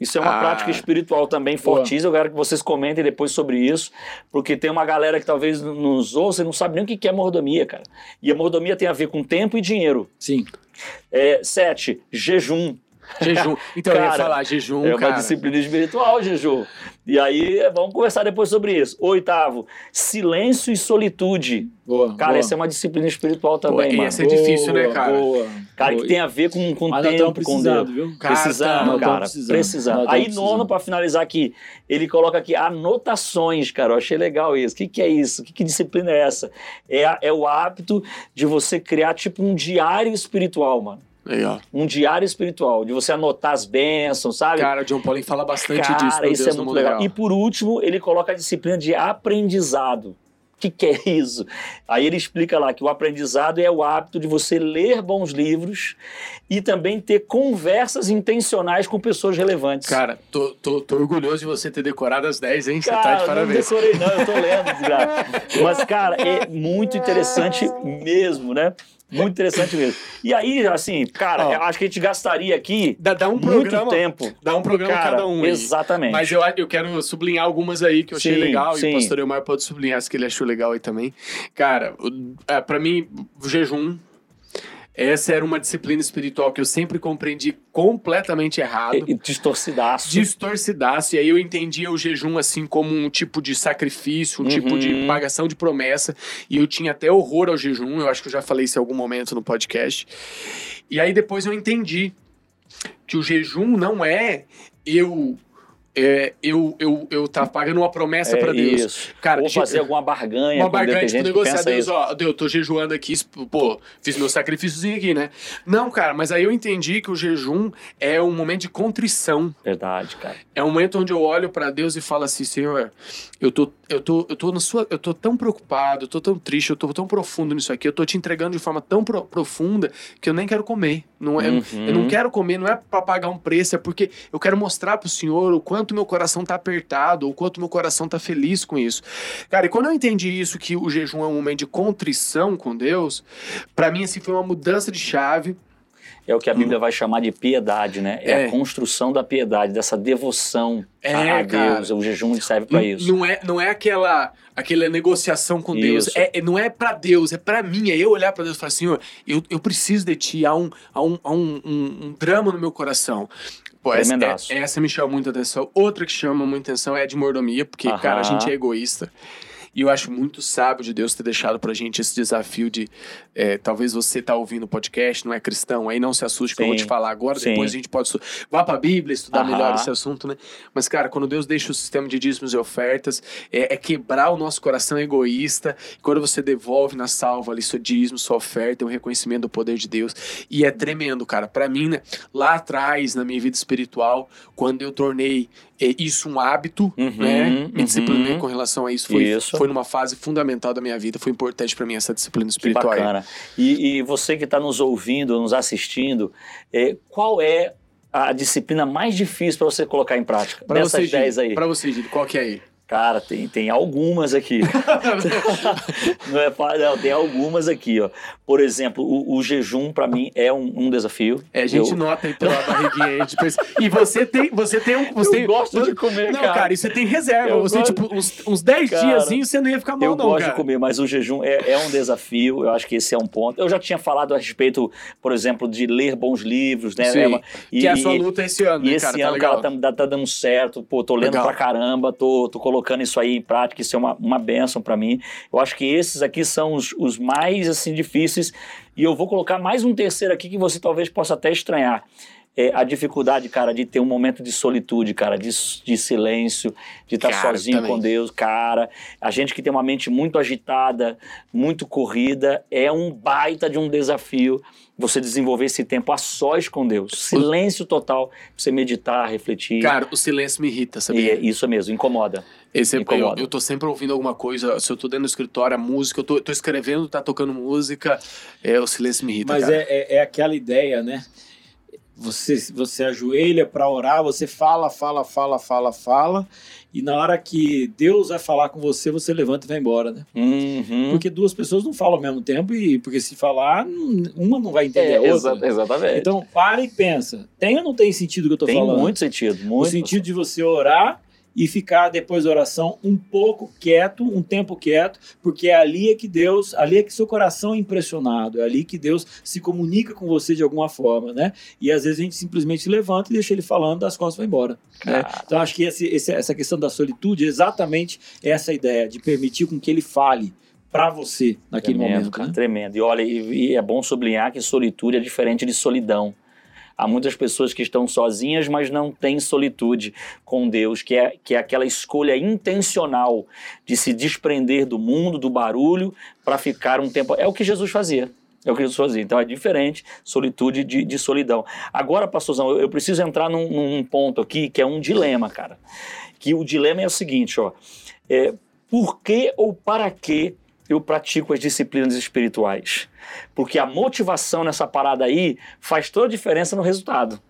Isso é uma Ah. prática espiritual também fortíssima. Eu quero que vocês comentem depois sobre isso, porque tem uma galera que talvez nos ouça e não sabe nem o que que é mordomia, cara. E a mordomia tem a ver com tempo e dinheiro. Sim. É, sete, jejum. Jejum. Então, eu ia Cara, falar jejum, é uma cara. disciplina espiritual, jejum. E aí, vamos conversar depois sobre isso. Oitavo, silêncio e solitude. Boa. Cara, boa. essa é uma disciplina espiritual também, e mano. essa é difícil, né, cara? Boa. Cara, Boa. que tem a ver com, com Mas tempo, com precisando, Deus. viu? Cara, Precisamos, nós cara. precisando. Precisamos. Nós Aí, estamos nono, precisando. pra finalizar aqui, ele coloca aqui anotações, cara. Eu achei legal isso. O que, que é isso? Que, que disciplina é essa? É, é o hábito de você criar, tipo, um diário espiritual, mano. Ó. Um diário espiritual, de você anotar as bênçãos, sabe? Cara, o John Pauling fala bastante Cara, disso no isso Deus é muito legal. Real. E por último, ele coloca a disciplina de aprendizado. O que, que é isso? Aí ele explica lá que o aprendizado é o hábito de você ler bons livros e também ter conversas intencionais com pessoas relevantes. Cara, tô, tô, tô orgulhoso de você ter decorado as 10, hein? Você Cara, tá de não parabéns. decorei não, eu tô lendo. Mas, cara, é muito interessante mesmo, né? Muito interessante mesmo. E aí, assim, cara, Ó. acho que a gente gastaria aqui Dá, dá um muito programa. tempo. Dá um programa Cara, cada um aí. exatamente. Mas eu, eu quero sublinhar algumas aí que eu achei Sim, legal. E sim. o pastor Elmar pode sublinhar as que ele achou legal aí também. Cara, é, pra mim, o jejum. Essa era uma disciplina espiritual que eu sempre compreendi completamente errado. E, e distorcidaço. distorcidaço. E aí eu entendia o jejum assim como um tipo de sacrifício, um tipo de Uhum. pagação de promessa. E eu tinha até horror ao jejum. Eu acho que eu já falei isso em algum momento no podcast. E aí depois eu entendi que o jejum não é eu. É, eu, eu, eu tá pagando uma promessa É pra Deus. Isso. Cara, Ou de- fazer alguma barganha. uma barganha, tipo, negociar, Deus, isso. ó, Deus, eu tô jejuando aqui, pô, fiz meu sacrifíciozinho aqui, né? Não, cara, mas aí eu entendi que o jejum é um momento de contrição. Verdade, cara. É um momento onde eu olho pra Deus e falo assim, Senhor, eu tô, eu tô, eu tô na sua, eu tô tão preocupado, eu tô tão triste, eu tô tão profundo nisso aqui, eu tô te entregando de forma tão pro- profunda que eu nem quero comer. Não é, Uhum. Eu não quero comer, não é pra pagar um preço, é porque eu quero mostrar pro Senhor o quanto meu coração tá apertado, o quanto meu coração tá feliz com isso. Cara, e quando eu entendi isso, que o jejum é um momento de contrição com Deus, pra mim, assim, foi uma mudança de chave. É o que a Bíblia vai chamar de piedade, né? É, É. a construção da piedade, dessa devoção É, a, a cara. Deus. O jejum serve pra N- isso. Não é, não é aquela, aquela negociação com Deus. Isso. É, é- não é pra Deus, é pra mim. É eu olhar pra Deus e falar, Senhor, eu, eu preciso de ti. Há um, há um, há um, um- um drama no meu coração. Pô, essa, é- essa me chama muita atenção. Outra que chama muita atenção é a de mordomia, porque, Aham. cara, a gente é egoísta. E eu acho muito sábio de Deus ter deixado pra gente esse desafio de. é, talvez você tá ouvindo o podcast, não é cristão, aí não se assuste que eu vou te falar agora, Sim. depois a gente pode. Vá pra Bíblia, estudar Aham. melhor esse assunto, né? Mas, cara, quando Deus deixa o sistema de dízimos e ofertas, é, é quebrar o nosso coração egoísta. Quando você devolve na salva ali seu dízimo, sua oferta, é um reconhecimento do poder de Deus. E é tremendo, cara. Pra mim, né, lá atrás, na minha vida espiritual, quando eu tornei isso um hábito, Uhum, né? Me uhum. disciplinei com relação a isso. Foi, Isso. foi numa fase fundamental da minha vida, foi importante pra mim essa disciplina Que espiritual. aí. bacana. E, e você que está nos ouvindo, nos assistindo, é, qual é a disciplina mais difícil para você colocar em prática? Pra Dessas você, 10 Gil, aí. pra você, Gil, qual que é aí? Cara, tem, tem algumas aqui. não é fácil, não, tem algumas aqui, ó. Por exemplo, o, o jejum para mim é um, um desafio. É, a gente Eu- nota aí pela barriguinha aí. de perce- E você tem, você tem um. Você Eu tem, gosto de comer, Não, cara. cara, e você tem reserva. Eu você, gosto- tipo, uns, uns 10 Cara, diazinhos você não ia ficar mal, Eu não, gosto cara. de comer, mas o jejum é, é um desafio. Eu acho que esse é um ponto. Eu já tinha falado a respeito, por exemplo, de ler bons livros, né? Sim, Emma? que é a sua luta esse ano, E né, esse cara? Tá ano, legal. cara, tá, tá dando certo. Pô, tô lendo Legal. pra caramba, tô, tô colocando isso aí em prática. Isso é uma, uma benção pra mim. Eu acho que esses aqui são os, os mais, assim, difíceis. E eu vou colocar mais um terceiro aqui que você talvez possa até estranhar. É a dificuldade, cara, de ter um momento de solitude, cara, de, de silêncio, de estar Cara, sozinho também. com Deus, cara. A gente que tem uma mente muito agitada, muito corrida, é um baita de um desafio você desenvolver esse tempo a sós com Deus. Silêncio total, pra você meditar, refletir. Cara, o silêncio me irrita, e sabia? é isso mesmo, incomoda. Esse é, eu, incomoda. eu tô sempre ouvindo alguma coisa, se eu tô dentro do escritório, a música, eu tô, tô escrevendo, tá tocando música, é, o silêncio me irrita, Mas cara. é, é, é aquela ideia, né? Você, você ajoelha para orar, você fala, fala, fala, fala, fala, e na hora que Deus vai falar com você, você levanta e vai embora, né? Uhum. Porque duas pessoas não falam ao mesmo tempo, e porque se falar, uma não vai entender É, a outra. exa- exatamente. Então, para e pensa. Tem ou não tem sentido o que eu tô tem falando? muito sentido, O muito. sentido de você orar e ficar depois da oração um pouco quieto, um tempo quieto, porque é ali é que Deus, ali é que seu coração é impressionado, é ali que Deus se comunica com você de alguma forma, né? E às vezes a gente simplesmente levanta e deixa ele falando, das costas vai embora. né? Então acho que esse- esse- essa questão da solitude é exatamente essa ideia de permitir com que ele fale para você naquele tremendo, momento. cara, né? tremendo. E olha, e, e é bom sublinhar que solitude é diferente de solidão. Há muitas pessoas que estão sozinhas, mas não têm solitude com Deus, que é, que é aquela escolha intencional de se desprender do mundo, do barulho, para ficar um tempo. É o que Jesus fazia. É o que Jesus fazia. Então é diferente solitude de, de solidão. Agora, pastorzão, eu, eu preciso entrar num, num ponto aqui que é um dilema, cara. Que o dilema é o seguinte, ó. É, por que ou para que eu pratico as disciplinas espirituais? Porque a motivação nessa parada aí faz toda a diferença no resultado.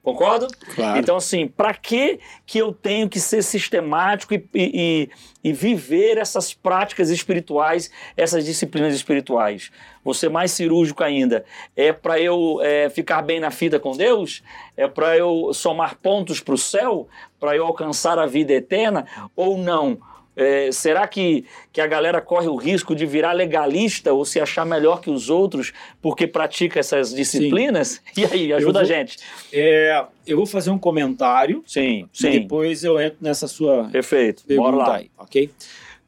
Concordo? Claro. Então, assim, para que que eu tenho que ser sistemático e, e- e- viver essas práticas espirituais, essas disciplinas espirituais? Vou ser mais cirúrgico ainda. É para eu é, ficar bem na fita com Deus? É para eu somar pontos para o céu? Para eu alcançar a vida eterna? Ou não? É, será que, que a galera corre o risco de virar legalista ou se achar melhor que os outros porque pratica essas disciplinas? E aí, ajuda Eu a vou- gente. É, eu vou fazer um comentário Sim, e sim. depois eu entro nessa sua Perfeito. Bora lá. aí, ok?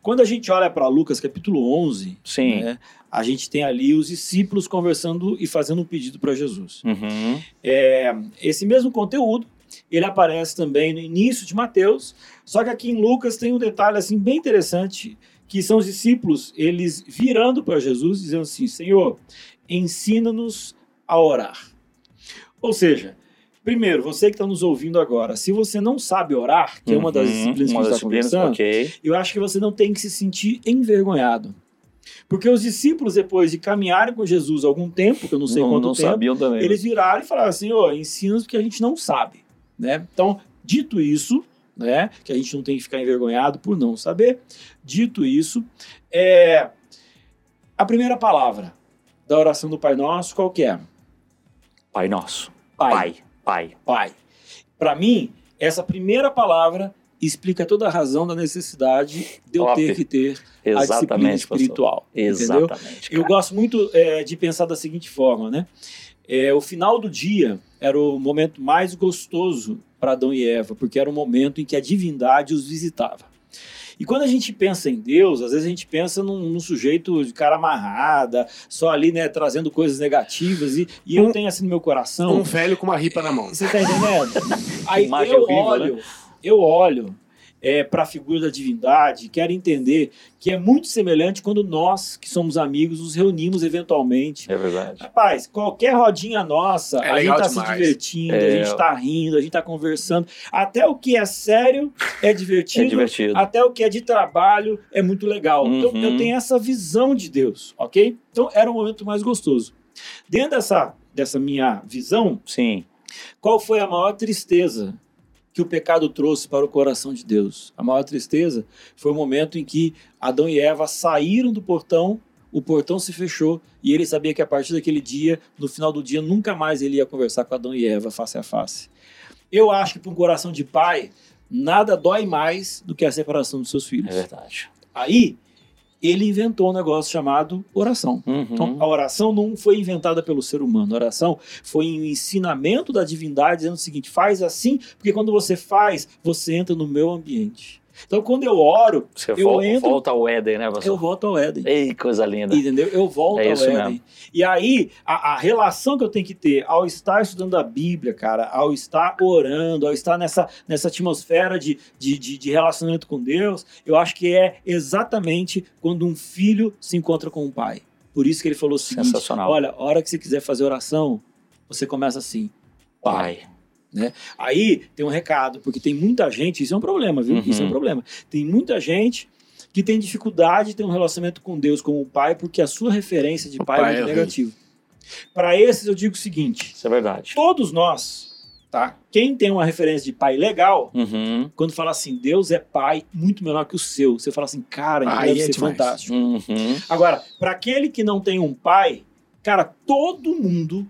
Quando a gente olha para Lucas capítulo 11, Sim. né, a gente tem ali os discípulos conversando e fazendo um pedido para Jesus. Uhum. É, esse mesmo conteúdo, ele aparece também no início de Mateus, só que aqui em Lucas tem um detalhe assim bem interessante, que são os discípulos, eles virando para Jesus, dizendo assim, Senhor, ensina-nos a orar. Ou seja, primeiro, você que está nos ouvindo agora, se você não sabe orar, que é uma das Uhum. disciplinas Uma que está conversando, ok. eu acho que você não tem que se sentir envergonhado. Porque os discípulos, depois de caminharem com Jesus algum tempo, que eu não sei não, quanto não tempo, sabiam também. eles viraram e falaram assim, ó, ensina-nos porque a gente não sabe, né? Então, dito isso, né, que a gente não tem que ficar envergonhado por não saber, dito isso, é, a primeira palavra da oração do Pai Nosso, qual que é? Pai nosso. Pai. Pai. Pai. Para mim, essa primeira palavra explica toda a razão da necessidade de eu Top. ter que ter a disciplina Exatamente, pastor. espiritual. Entendeu? Exatamente. Eu gosto muito é, de pensar da seguinte forma, né? É, o final do dia era o momento mais gostoso para Adão e Eva, porque era o momento em que a divindade os visitava. E quando a gente pensa em Deus, às vezes a gente pensa num, num sujeito de cara amarrada, só ali, né, trazendo coisas negativas, e, e eu Um- tenho assim no meu coração. Um velho com uma ripa na mão. Você tá entendendo? Aí imagem eu horrível, olho, eu olho é, para a figura da divindade, quero entender que é muito semelhante quando nós, que somos amigos, nos reunimos eventualmente. É verdade. Rapaz, qualquer rodinha nossa, É a gente legal tá se divertindo, a É. gente tá rindo, a gente tá conversando. Até o que é sério é divertido. É divertido. Até o que é de trabalho é muito legal. Então Uhum. eu tenho essa visão de Deus, ok? Então era o momento mais gostoso. Dentro dessa, dessa minha visão, Sim. qual foi a maior tristeza que o pecado trouxe para o coração de Deus? A maior tristeza foi o momento em que Adão e Eva saíram do portão, o portão se fechou e ele sabia que a partir daquele dia, no final do dia, nunca mais ele ia conversar com Adão e Eva face a face. Eu acho que para um coração de pai, nada dói mais do que a separação dos seus filhos. É verdade. Aí, ele inventou um negócio chamado oração. Uhum. Então, a oração não foi inventada pelo ser humano. A oração foi um ensinamento da divindade dizendo o seguinte: faz assim, porque quando você faz, você entra no meu ambiente. Então, quando eu oro, Você eu vol- entro- volta ao Éden, né, pastor? eu volto ao Éden. Ei, coisa linda. Entendeu? Eu volto É ao Éden. mesmo. E aí, a, a relação que eu tenho que ter ao estar estudando a Bíblia, cara, ao estar orando, ao estar nessa, nessa atmosfera de, de, de, de relacionamento com Deus, eu acho que é exatamente quando um filho se encontra com um pai. Por isso que ele falou o seguinte: Sensacional. olha, a hora que você quiser fazer oração, você começa assim. Pai. Aí tem um recado, porque tem muita gente, isso é um problema, viu? Uhum. Isso é um problema. Tem muita gente que tem dificuldade de ter um relacionamento com Deus como pai, porque a sua referência de pai, pai é muito é negativa. Para esses eu digo o seguinte: Isso é verdade. todos nós, tá? Quem tem uma referência de pai legal, Uhum. quando fala assim, Deus é pai muito menor que o seu, você fala assim, cara, então Aí deve é ser demais. fantástico. Uhum. Agora, para aquele que não tem um pai, cara, todo mundo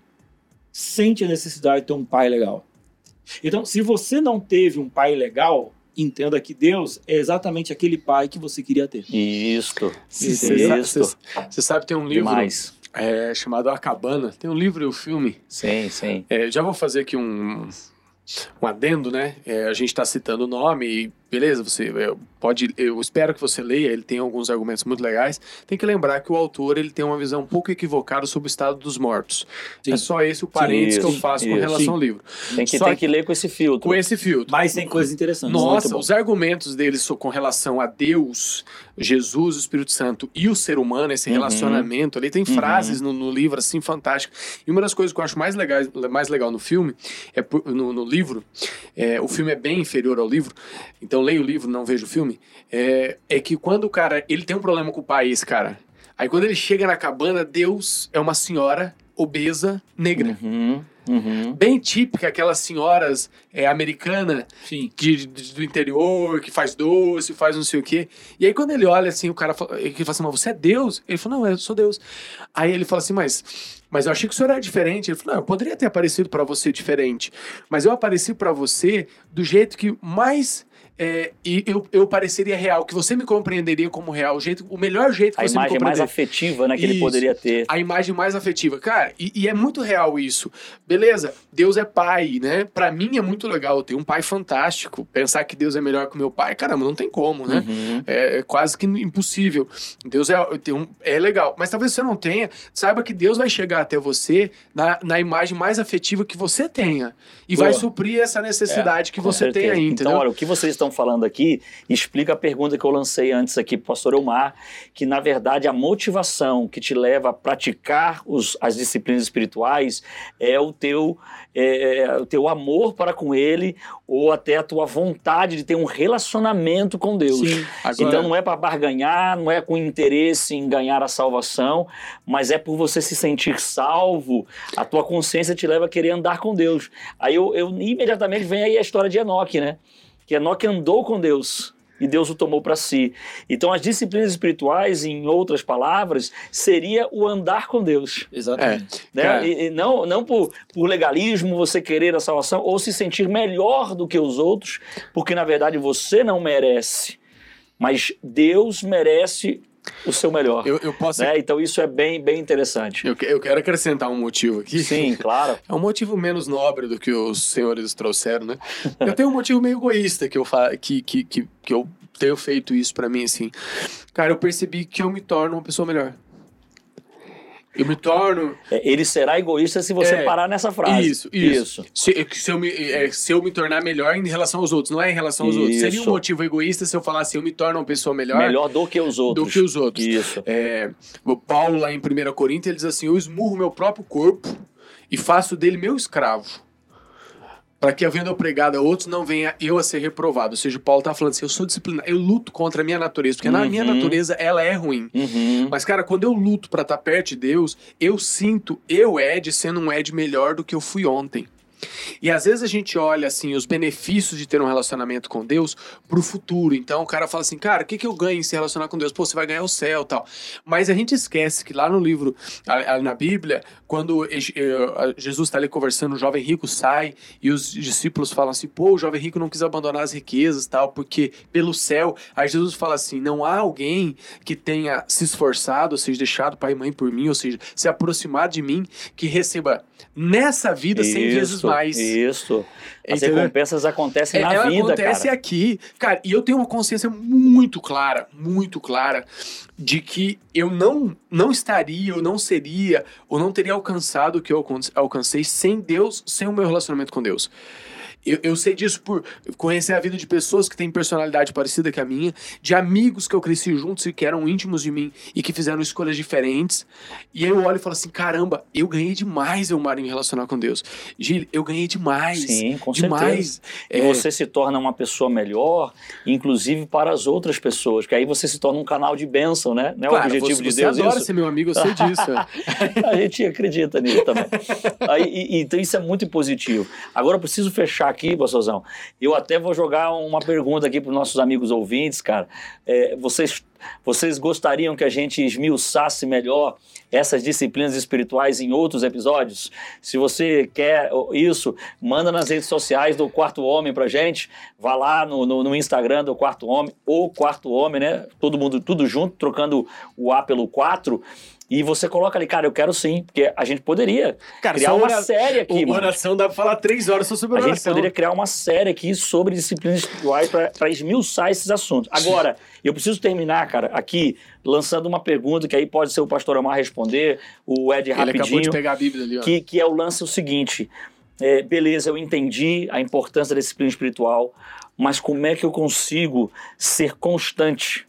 sente a necessidade de ter um pai legal. Então, se você não teve um pai legal, entenda que Deus é exatamente aquele pai que você queria ter. Isto. Você sabe, tem um livro Demais. é, chamado A Cabana. Tem um livro e o filme. Sim, sim. É, já vou fazer aqui um, um adendo, né? É, a gente está citando o nome e beleza, você é, pode. Eu espero que você leia, ele tem alguns argumentos muito legais. Tem que lembrar que o autor ele tem uma visão um pouco equivocada sobre o estado dos mortos. Sim. É só esse o parênteses que eu Isso, faço com isso. relação ao livro. Tem que, Só tem que- ler com esse filtro. Com esse filtro. Mas tem coisas interessantes. Nossa, os argumentos deles so- com relação a Deus, Jesus, o Espírito Santo e o ser humano, esse Uhum. relacionamento, ali tem frases no, no livro assim fantásticas. E uma das coisas que eu acho mais, legais, mais legal no filme, é no, no livro, é, o filme é bem inferior ao livro, então leia o livro, não veja o filme, é, é que quando o cara, ele tem um problema com o pai, esse cara. Aí quando ele chega na cabana, Deus é uma senhora obesa, negra. Uhum. Uhum. Bem típica, aquelas senhoras é, americanas Sim. de, de- do interior, que faz doce, faz não sei o quê. E aí quando ele olha assim, o cara fala, ele fala assim, mas você é Deus? Ele falou, não, eu sou Deus. Aí ele fala assim, mas, mas eu achei que o senhor era diferente. Ele falou, não, eu poderia ter aparecido pra você diferente, mas eu apareci pra você do jeito que mais... é, e eu, eu pareceria real, que você me compreenderia como real, o, jeito, o melhor jeito que A você me imagem mais afetiva né, que ele Isso. poderia ter. a imagem mais afetiva. Cara, e, e é muito real isso. Beleza, Deus é pai, né? Pra mim é muito legal ter um pai fantástico. Pensar que Deus é melhor que o meu pai, caramba, não tem como, né? Uhum. É, é quase que impossível. Deus é, tem um, é legal. Mas talvez você não tenha, saiba que Deus vai chegar até você na, na imagem mais afetiva que você tenha. E Boa. vai suprir essa necessidade que Com você tem certeza. aí, entendeu? Então, olha, o que vocês estão falando aqui explica a pergunta que eu lancei antes aqui para o pastor Elmar, que na verdade a motivação que te leva a praticar os, as disciplinas espirituais é o teu, é, é o teu amor para com ele ou até a tua vontade de ter um relacionamento com Deus. Sim. Agora- Então não é para barganhar, não é com interesse em ganhar a salvação, mas é por você se sentir salvo, a tua consciência te leva a querer andar com Deus. Aí eu, eu imediatamente vem aí a história de Enoque, né? Que Enoque andou com Deus e Deus o tomou para si. Então as disciplinas espirituais, em outras palavras, seria o andar com Deus. Exatamente. Né? Cara. E, e não, não por, por legalismo você querer a salvação ou se sentir melhor do que os outros, porque na verdade você não merece, mas Deus merece o seu melhor. Eu, eu posso. né? Então isso é bem, bem interessante. Eu, eu quero acrescentar um motivo aqui. Sim, claro. É um motivo menos nobre do que os senhores trouxeram, né? Eu tenho um motivo meio egoísta que eu, fa que, que, que, que eu tenho feito isso pra mim, assim. Cara, eu percebi que eu me torno uma pessoa melhor. Eu me torno. É, ele será egoísta se você É, parar nessa frase. Isso, isso. Se, se eu me, é, se eu me tornar melhor em relação aos outros, não é em relação aos outros. Seria um Isso. motivo egoísta se eu falasse eu me torno uma pessoa melhor, Melhor do que os outros. do que os outros. Isso. É, o Paulo, lá em 1 Coríntios, ele diz assim: Eu esmurro meu próprio corpo e faço dele meu escravo. Para que, havendo eu pregado a outros, não venha eu a ser reprovado. Ou seja, o Paulo tá falando assim: eu sou disciplinado, eu luto contra a minha natureza, porque na minha Uhum. natureza ela é ruim. Uhum. Mas, cara, quando eu luto pra estar perto de Deus, eu sinto eu, Ed, sendo um Ed melhor do que eu fui ontem. E às vezes a gente olha assim os benefícios de ter um relacionamento com Deus pro futuro. Então o cara fala assim, cara, o que, que eu ganho em se relacionar com Deus? Pô, você vai ganhar o céu tal. Mas a gente esquece que lá no livro, na Bíblia, quando eh, Jesus está ali conversando, o jovem rico sai e os discípulos falam assim, pô, o jovem rico não quis abandonar as riquezas tal, porque pelo céu. Aí Jesus fala assim, não há alguém que tenha se esforçado, ou seja, deixado pai e mãe por mim, ou seja, se aproximar de mim, que receba nessa vida cem vezes Isso, mais. Isso. As Entendeu? recompensas acontecem É, na ela vida, acontece cara. aqui. Cara, e eu tenho uma consciência muito clara, muito clara, de que eu não, não estaria, ou não seria, ou não teria alcançado o que eu alcan- alcancei sem Deus, sem o meu relacionamento com Deus. Eu, eu sei disso por conhecer a vida de pessoas que têm personalidade parecida com a minha, de amigos que eu cresci juntos e que eram íntimos de mim e que fizeram escolhas diferentes. E aí eu olho e falo assim: caramba, eu ganhei demais, Elmar, em me relacionar com Deus. Gil, eu ganhei demais. Sim, com certeza. demais. E É, você se torna uma pessoa melhor, inclusive para as outras pessoas, que aí você se torna um canal de bênção, né? Não é o Claro, objetivo você, de você Deus adora isso? ser meu amigo, eu sei disso. A gente acredita nisso também. Aí, e- então isso é muito positivo. Agora eu preciso fechar aqui, pastorzão. Eu até vou jogar uma pergunta aqui para os nossos amigos ouvintes, cara. É, vocês, vocês gostariam que a gente esmiuçasse melhor essas disciplinas espirituais em outros episódios? Se você quer isso, manda nas redes sociais do Quarto Homem pra gente. Vá lá no, no, no Instagram do Quarto Homem, ou Quarto Homem, né? Todo mundo, tudo junto, trocando o A pelo 4. E você coloca ali, cara, eu quero sim, porque a gente poderia Cara, criar uma ora- série aqui, mano. oração dá pra falar três horas só sobre A gente oração. poderia criar uma série aqui sobre disciplinas espirituais para esmiuçar esses assuntos. Agora, eu preciso terminar, cara, aqui lançando uma pergunta que aí pode ser o pastor Amar responder, o Ed Ele acabou de rapidinho, pegar a Bíblia ali, ó. que, que é o lance o seguinte. é, beleza, eu entendi a importância da disciplina espiritual, mas como é que eu consigo ser constante?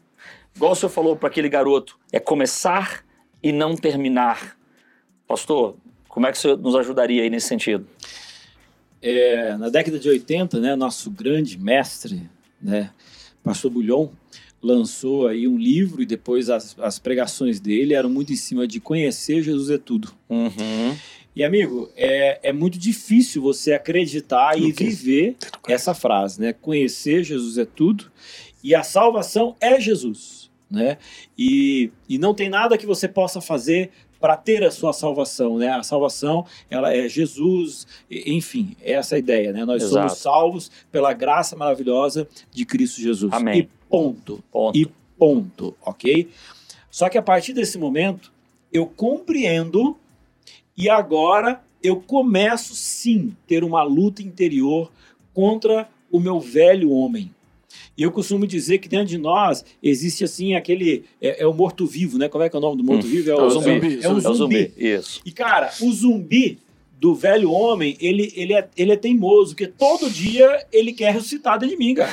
Igual o senhor falou para aquele garoto, é começar e não terminar. Pastor, como é que senhor nos ajudaria aí nesse sentido? É, na década de 80, né, nosso grande mestre, né, Pastor Bulhon, lançou aí um livro e depois as, as pregações dele eram muito em cima de conhecer Jesus é tudo. Uhum. E amigo, é, é muito difícil você acreditar e viver essa frase, né? Conhecer Jesus é tudo e a salvação é Jesus, né? E, e não tem nada que você possa fazer para ter a sua salvação, né? A salvação, ela é Jesus, enfim, essa é a ideia, né? Nós Exato. somos salvos pela graça maravilhosa de Cristo Jesus. Amém. E ponto. Ponto. E ponto, ok? Só que a partir desse momento, eu compreendo e agora eu começo sim ter uma luta interior contra o meu velho homem. E eu costumo dizer que dentro de nós existe assim aquele. É, é o morto-vivo, né? Como é que é o nome do morto-vivo? É o zumbi. É, É o zumbi. zumbi. Isso. E cara, o zumbi do velho homem, ele, ele, é, ele é teimoso, porque todo dia ele quer ressuscitar dentro de mim, cara.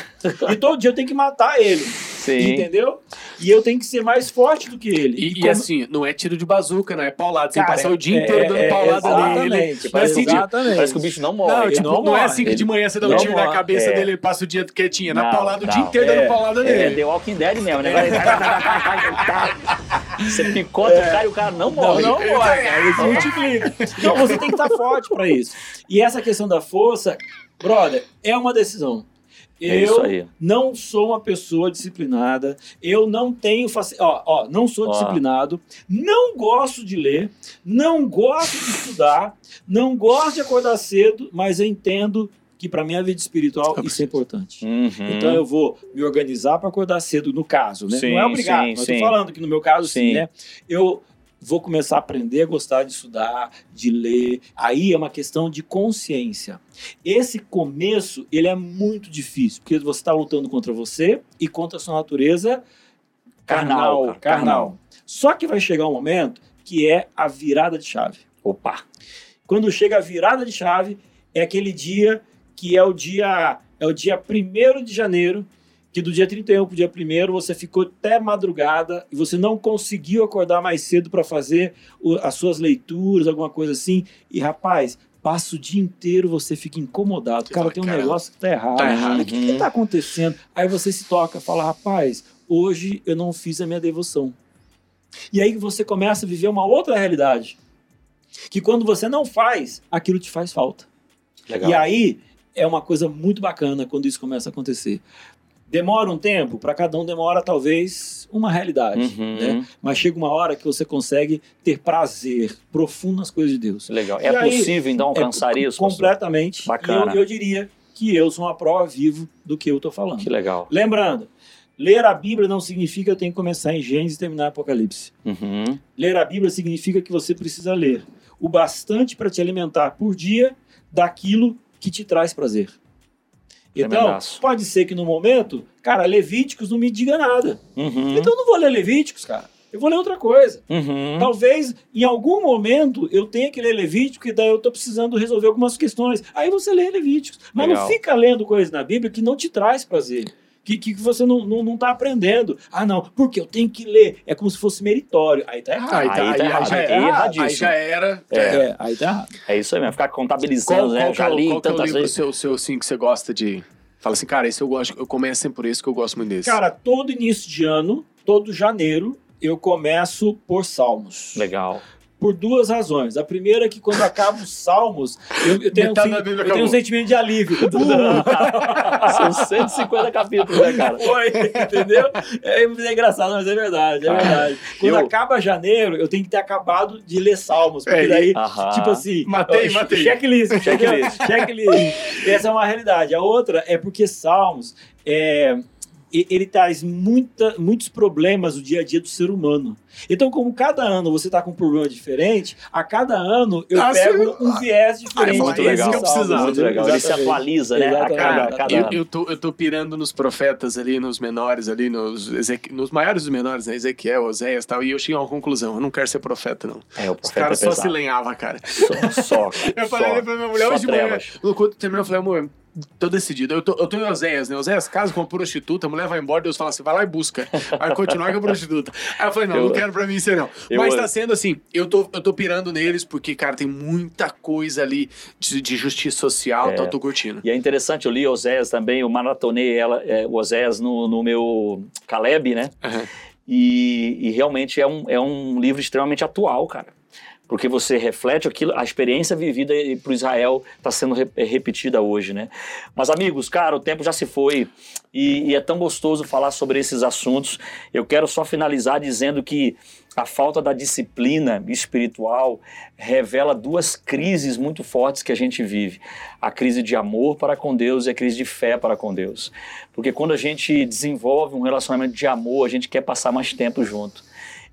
E todo dia eu tenho que matar ele. Sim. Entendeu? E eu tenho que ser mais forte do que ele. E, e como- assim, não é tiro de bazuca, não é paulada. Você Cara, passar o dia é- inteiro dando é- paulada exatamente. nele. Não é Parece, assim que, de- o bicho- parece que o bicho não morre. Não, tipo, não não, é morre. assim que de manhã você dá um Não tiro na morre. cabeça É. dele e passa o dia quietinho. É na Não, paulada o não. dia inteiro É. dando paulada É nele. The Walking Dead mesmo, né? Você picota o cara e o cara não Não, morre. não morre, cara, ele se multiplica. Então você tem que estar forte para isso. E essa questão da força, brother, é uma decisão. É Eu não sou uma pessoa disciplinada, eu não tenho faci... ó, ó, não sou Ó. disciplinado, não gosto de ler, não gosto de estudar, não gosto de acordar cedo, mas eu entendo que para minha vida espiritual isso é importante. Uhum. Então eu vou me organizar para acordar cedo, no caso, né? Sim, não é obrigado, sim, mas sim. falando que no meu caso sim, Sim. né? Eu vou começar a aprender a gostar de estudar, de ler. Aí é uma questão de consciência. Esse começo, ele é muito difícil, porque você está lutando contra você e contra a sua natureza Carnal, carnal, carnal. Só que vai chegar um momento que é a virada de chave. Opa. Quando chega a virada de chave, é aquele dia que é o dia é o dia 1 de janeiro, que do dia 31 para o dia 1 você ficou até madrugada e você não conseguiu acordar mais cedo para fazer as suas leituras, alguma coisa assim. E rapaz, passa o dia inteiro você fica incomodado. Você Cara, fala, tem um "Caramba, negócio que tá errado. tá errado." O que, que tá acontecendo? Aí você se toca, fala, rapaz, hoje eu não fiz a minha devoção. E aí você começa a viver uma outra realidade. Que quando você não faz, aquilo te faz falta. Legal. E aí é uma coisa muito bacana quando isso começa a acontecer. Demora um tempo, para cada um demora talvez uma realidade, Uhum. né? Mas chega uma hora que você consegue ter prazer profundo nas coisas de Deus. Legal. E É aí, possível, então, alcançar É, isso? Completamente. Bacana. E eu, eu diria que eu sou uma prova viva do que eu estou falando. Que legal. Lembrando, ler a Bíblia não significa que eu tenho que começar em Gênesis e terminar em Apocalipse. Uhum. Ler a Bíblia significa que você precisa ler o bastante para te alimentar por dia daquilo que te traz prazer. Então, Tremendaço. pode ser que no momento, cara, Levíticos não me diga nada. Uhum. Então eu não vou ler Levíticos, cara. Eu vou ler outra coisa. Uhum. Talvez em algum momento eu tenha que ler Levítico e daí eu tô precisando resolver algumas questões. Aí você lê Levíticos. Mas Legal. não fica lendo coisas na Bíblia que não te traz prazer. Que, que você não, não, não tá aprendendo. Ah, não, porque eu tenho que ler. É como se fosse meritório. Aí tá errado. Aí, Aí tá, tá aí, errado, já aí era, erradíssimo. aí já era. É. É, aí tá errado. É isso aí mesmo, ficar contabilizando, Qual, né? qual, que é Já li qual que é o livro vezes. seu, seu assim, que você gosta de... Fala assim, cara, esse eu gosto, eu começo sempre por esse, que eu gosto muito desse. Cara, todo início de ano, todo janeiro, eu começo por salmos. Legal. Por duas razões. A primeira é que quando acaba os salmos, eu, eu tenho, um, eu tenho um sentimento de alívio. São 150 capítulos, né, cara? Foi, entendeu? É, é engraçado, mas é verdade, é verdade. Quando eu- acaba janeiro, eu tenho que ter acabado de ler salmos, porque É, daí, Aham. tipo assim... Matei, ó, matei. Checklist, Checklist. checklist. Essa é uma realidade. A outra é porque salmos, é, ele traz muita, muitos problemas no dia a dia do ser humano. Então, como cada ano você está com um problema diferente, a cada ano eu Ah, pego sim. um viés diferente. muito desses legal. salmos, Precisava. Muito legal. Ele se atualiza, né? A cada, a cada Eu, ano. eu, tô, eu tô pirando nos profetas ali, nos menores ali, nos, nos maiores e menores, né? Ezequiel, Oséias e tal. E eu cheguei a uma conclusão: eu não quero ser profeta, não. É, o Os profeta caras é só pesado. se lenhava, cara. Só, só, Eu falei só. pra minha mulher hoje de manhã. Quando terminou, eu falei, amor, tô decidido. Eu tô, eu tô em Oséias, né? Oséias casa com uma prostituta, a mulher vai embora, Deus fala assim, vai lá e busca. Aí continuar com a prostituta. Aí eu falei, não, Eu- não quero pra mim isso aí, não. Mas tá sendo assim, eu tô, eu tô pirando neles, porque, cara, tem muita coisa ali de, de justiça social, É. então eu tô curtindo. E é interessante, eu li Oséias também, eu maratonei ela, é, o Oséias no, no meu Caleb, né? Aham. E, e realmente é um, é um livro extremamente atual, cara. Porque você reflete aquilo, a experiência vivida para Israel está sendo re- é, repetida hoje, né? Mas, amigos, cara, o tempo já se foi e, e é tão gostoso falar sobre esses assuntos. Eu quero só finalizar dizendo que a falta da disciplina espiritual revela duas crises muito fortes que a gente vive: a crise de amor para com Deus e a crise de fé para com Deus. Porque quando a gente desenvolve um relacionamento de amor, a gente quer passar mais tempo junto.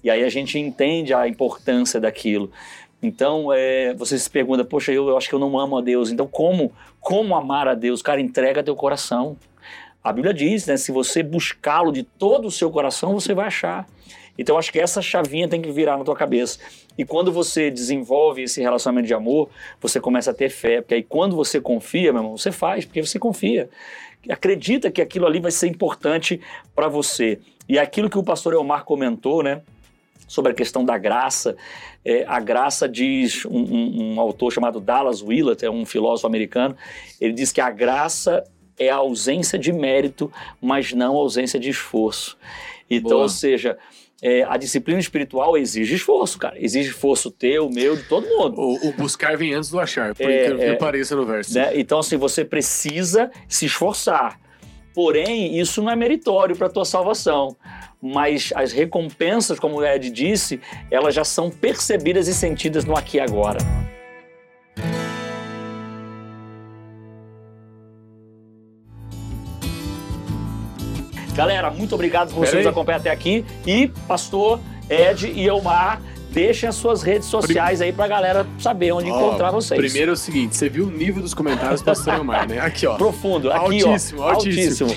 E aí a gente entende a importância daquilo. Então, é, você se pergunta, poxa, eu, eu acho que eu não amo a Deus. Então, como, como amar a Deus? Cara, entrega teu coração. A Bíblia diz, né? Se você buscá-lo de todo o seu coração, você vai achar. Então, acho que essa chavinha tem que virar na tua cabeça. E quando você desenvolve esse relacionamento de amor, você começa a ter fé. Porque aí, quando você confia, meu irmão, você faz, porque você confia. Acredita que aquilo ali vai ser importante para você. E aquilo que o pastor Elmar comentou, né? Sobre a questão da graça. É, a graça diz um, um- um autor chamado Dallas Willard, é um filósofo americano, ele diz que a graça é a ausência de mérito, mas não a ausência de esforço. Então, Boa. ou seja, é, a disciplina espiritual exige esforço, cara. Exige esforço teu, meu, de todo mundo. O, o buscar vem antes do achar, por É, incrível é. que pareça no verso. né? Então, assim, você precisa se esforçar. Porém, isso não é meritório para a tua salvação. Mas as recompensas, como o Ed disse, elas já são percebidas e sentidas no aqui e agora. Galera, muito obrigado por você nos acompanhar até aqui. E, pastor Ed e Elmar, deixem as suas redes sociais aí pra galera saber onde Ó, encontrar vocês. Primeiro é o seguinte, você viu o nível dos comentários do Elmar, né? Aqui, ó. Profundo, aqui, Altíssimo, ó. altíssimo.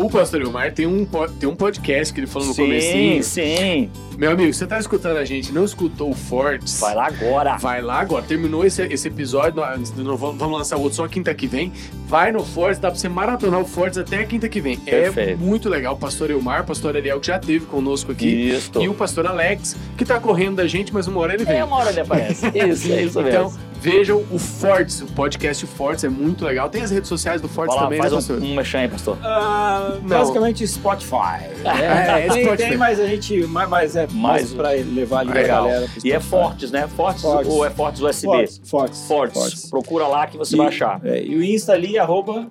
O pastor Ilmar tem um, tem um podcast que ele falou no sim, comecinho. sim. Meu amigo, você tá escutando a gente, não escutou o Fortes? Vai lá agora. Vai lá agora, terminou esse, esse episódio, não vamos, lançar outro só quinta que vem. Vai no Fortes, dá pra você maratonar o Fortes até a quinta que vem. É Perfeito. muito legal. O pastor Elmar, o pastor Ariel, que já teve conosco aqui. Isso. E o pastor Alex, que tá correndo da gente, mas uma hora ele vem. É, uma hora ele aparece. Isso, é isso mesmo. Então, vejam o Fortes, o podcast Fortes, é muito legal. Tem as redes sociais do Fortes Vai lá, também, faz né, um, pastor? um mexão aí, pastor. Ah, basicamente Spotify. É, é tem, Spotify. tem, mas a gente. Mas, mas é Mais- mais pra levar ali Legal. pra galera. E é. Fortes, né? Fortes, Fortes. ou é Fortes USB? Fortes. Fortes. Fortes. Procura lá que você E- vai achar. é, e o Insta ali, arroba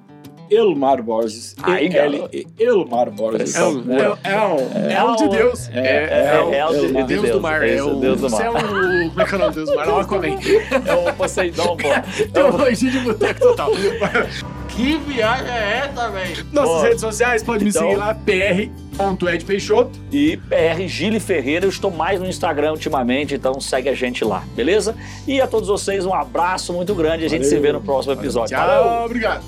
Elmar Borges. Aí, E-L- Elmar Borges. É o, é, o- é, o- é o de Deus. É, É, é, o- é o de- é de Deus, Deus. do mar. É, o Deus do Você é mar. o. Como é que é o nome do Deus do mar? É o Aquaman. É o Poseidon, pô. Um de boteco total. Que viagem é essa, velho? Nossas redes sociais, pode me então- seguir lá, pr.edpeixoto. E PR Gile Ferreira, eu estou mais no Instagram ultimamente, então segue a gente lá, beleza? E a todos vocês, um abraço muito grande. A gente Valeu. se vê no próximo episódio. Tchau, Valeu! obrigado.